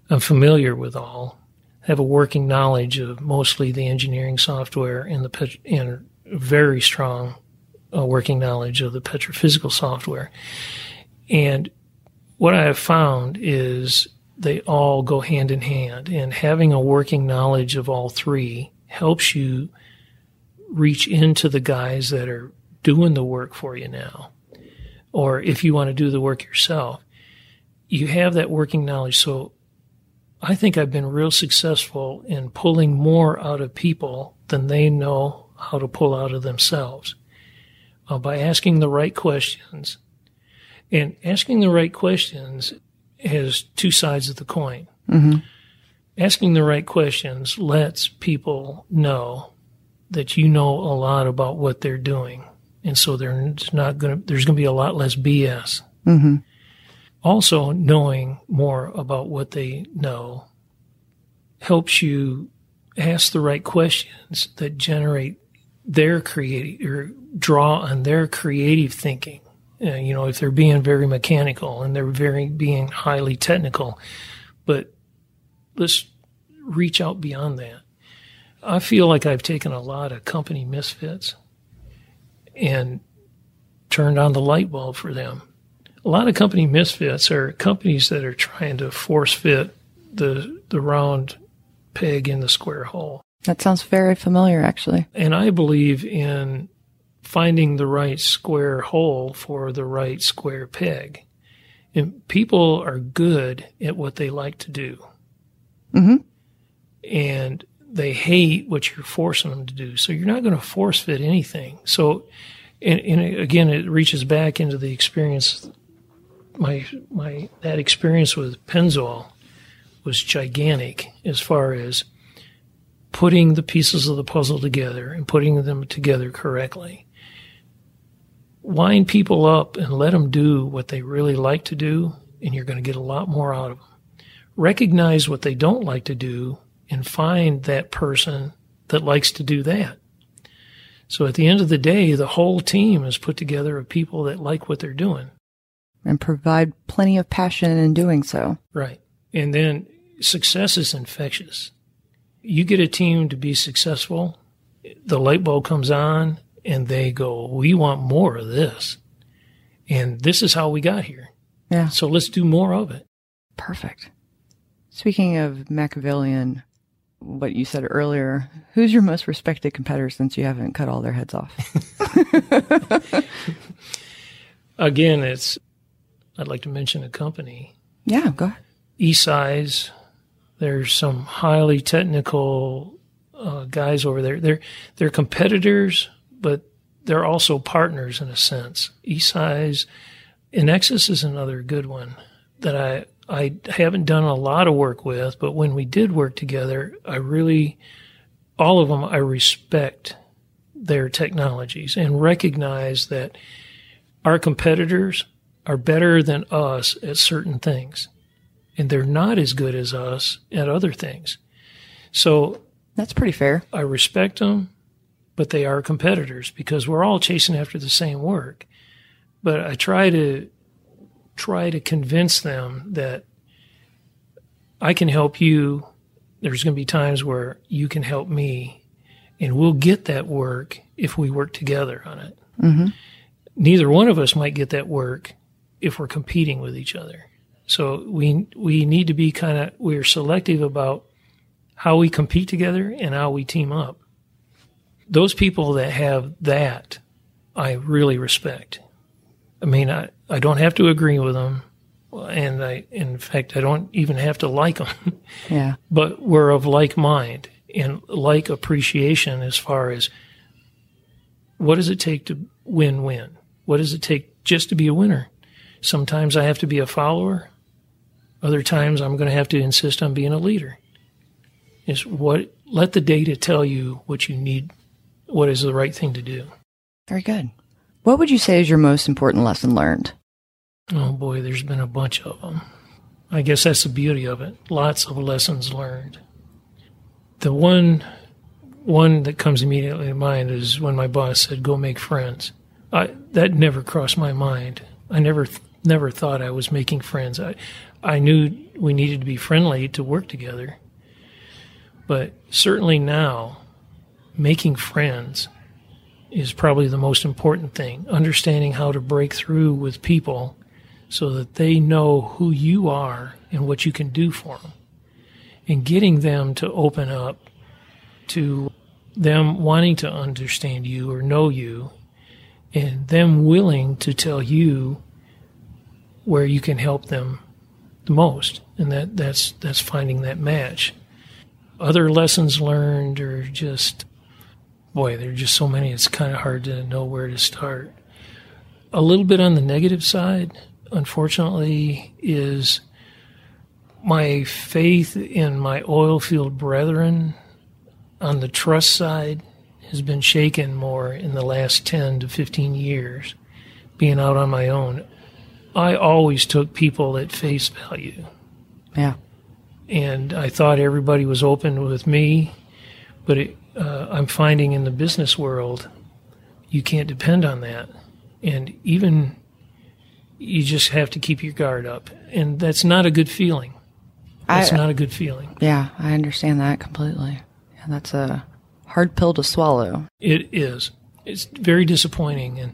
I'm familiar with all. Have a working knowledge of mostly the engineering software and the pet, and very strong uh, working knowledge of the petrophysical software. And what I have found is they all go hand in hand, and having a working knowledge of all three helps you reach into the guys that are doing the work for you now. Or if you want to do the work yourself, you have that working knowledge. So I think I've been real successful in pulling more out of people than they know how to pull out of themselves uh, by asking the right questions. And asking the right questions has two sides of the coin. Mm-hmm. Asking the right questions lets people know that you know a lot about what they're doing, and so there's not going to there's going to be a lot less BS. Mm-hmm. Also, knowing more about what they know helps you ask the right questions that generate their creative or draw on their creative thinking. Uh, you know, if they're being very mechanical and they're very being highly technical, but let's reach out beyond that I feel like I've taken a lot of company misfits and turned on the light bulb for them. A lot of company misfits are companies that are trying to force fit the the round peg in the square hole. That sounds very familiar, actually. And I believe in finding the right square hole for the right square peg. And people are good at what they like to do. Mm-hmm. And they hate what you're forcing them to do. So you're not going to force fit anything. So, and, and, again, it reaches back into the experience. My my that experience with Pennzoil was gigantic as far as putting the pieces of the puzzle together and putting them together correctly. Wind people up and let them do what they really like to do, and you're going to get a lot more out of them. Recognize what they don't like to do and find that person that likes to do that. So at the end of the day, the whole team is put together of people that like what they're doing. And provide plenty of passion in doing so. Right. And then success is infectious. you get a team to be successful, the light bulb comes on and they go, we want more of this. And this is how we got here. Yeah. So let's do more of it. Perfect. Speaking of Machiavellian, what you said earlier, who's your most respected competitor since you haven't cut all their heads off? Again, it's, I'd like to mention a company, yeah, go ahead. eSize. There's some highly technical uh, guys over there. They're, they're competitors, but they're also partners in a sense. eSize, Enexis is another good one that I, I haven't done a lot of work with, but when we did work together, I really, all of them, I respect their technologies and recognize that our competitors are better than us at certain things, and they're not as good as us at other things. So That's pretty fair. I respect them, but they are competitors because we're all chasing after the same work. But I try to try to convince them that I can help you. There's going to be times where you can help me, and we'll get that work if we work together on it. Mm-hmm. Neither one of us might get that work if we're competing with each other. So we we need to be kind of we're selective about how we compete together and how we team up. Those people that have that, I really respect. I mean, I, I don't have to agree with them, and I, in fact, I don't even have to like them, Yeah. but we're of like mind and like appreciation as far as what does it take to win win? What does it take just to be a winner? Sometimes I have to be a follower. Other times I'm going to have to insist on being a leader. Is what let the data tell you what you need, what is the right thing to do. Very good. What would you say is your most important lesson learned? Oh boy, there's been a bunch of them. I guess that's the beauty of it. Lots of lessons learned. The one one that comes immediately to mind is when my boss said, "Go make friends." I, that never crossed my mind. I never never thought I was making friends. I I knew we needed to be friendly to work together. But certainly now, making friends is probably the most important thing. Understanding how to break through with people so that they know who you are and what you can do for them. And getting them to open up to them wanting to understand you or know you and them willing to tell you where you can help them the most. And that, that's that's finding that match. Other lessons learned are just boy, there are just so many it's kind of hard to know where to start. A little bit on the negative side, unfortunately, is my faith in my oil field brethren on the trust side has been shaken more in the last 10 to 15 years, being out on my own. I always took people at face value, Yeah. and I thought everybody was open with me, but it, uh, I'm finding in the business world, you can't depend on that. And even you just have to keep your guard up. And that's not a good feeling. That's I- not a good feeling. Yeah, I understand that completely. Yeah, that's a hard pill to swallow. It is. It's very disappointing. And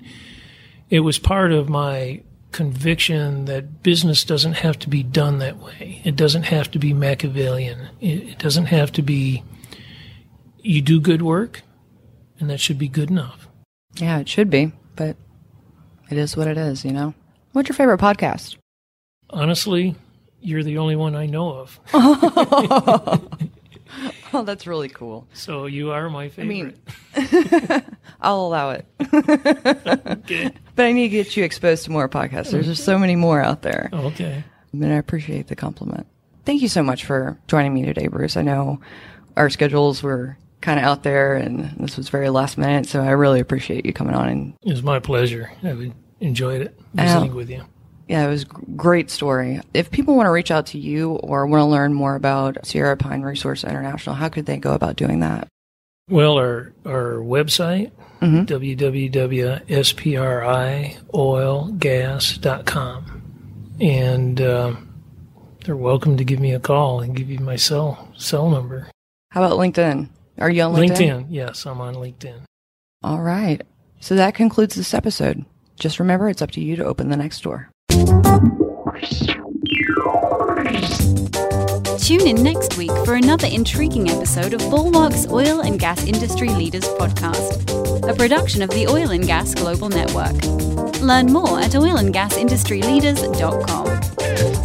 it was part of my conviction that business doesn't have to be done that way. It doesn't have to be Machiavellian. It, it doesn't have to be, you do good work, and that should be good enough. Yeah, it should be, but it is what it is, you know? What's your favorite podcast? Honestly, you're the only one I know of. Oh. oh, that's really cool. So you are my mean- favorite. I'll allow it. okay. But I need to get you exposed to more podcasts. There's just so many more out there. Okay. And I appreciate the compliment. Thank you so much for joining me today, Bruce. I know our schedules were kind of out there and this was very last minute, so I really appreciate you coming on and It was my pleasure. I enjoyed it visiting with you. Yeah, it was a great story. If people want to reach out to you or want to learn more about Sierra Pine Resource International, how could they go about doing that? Well, our our website Mhm. www.sprioilgas.com, and um, they're welcome to give me a call and give you my cell cell number. How about LinkedIn? Are you on LinkedIn? LinkedIn. Yes, I'm on LinkedIn. All right. So that concludes this episode. Just remember, it's up to you to open the next door. Tune in next week for another intriguing episode of Bulwark's Oil and Gas Industry Leaders Podcast, a production of the Oil and Gas Global Network. Learn more at oilandgasindustryleaders.com.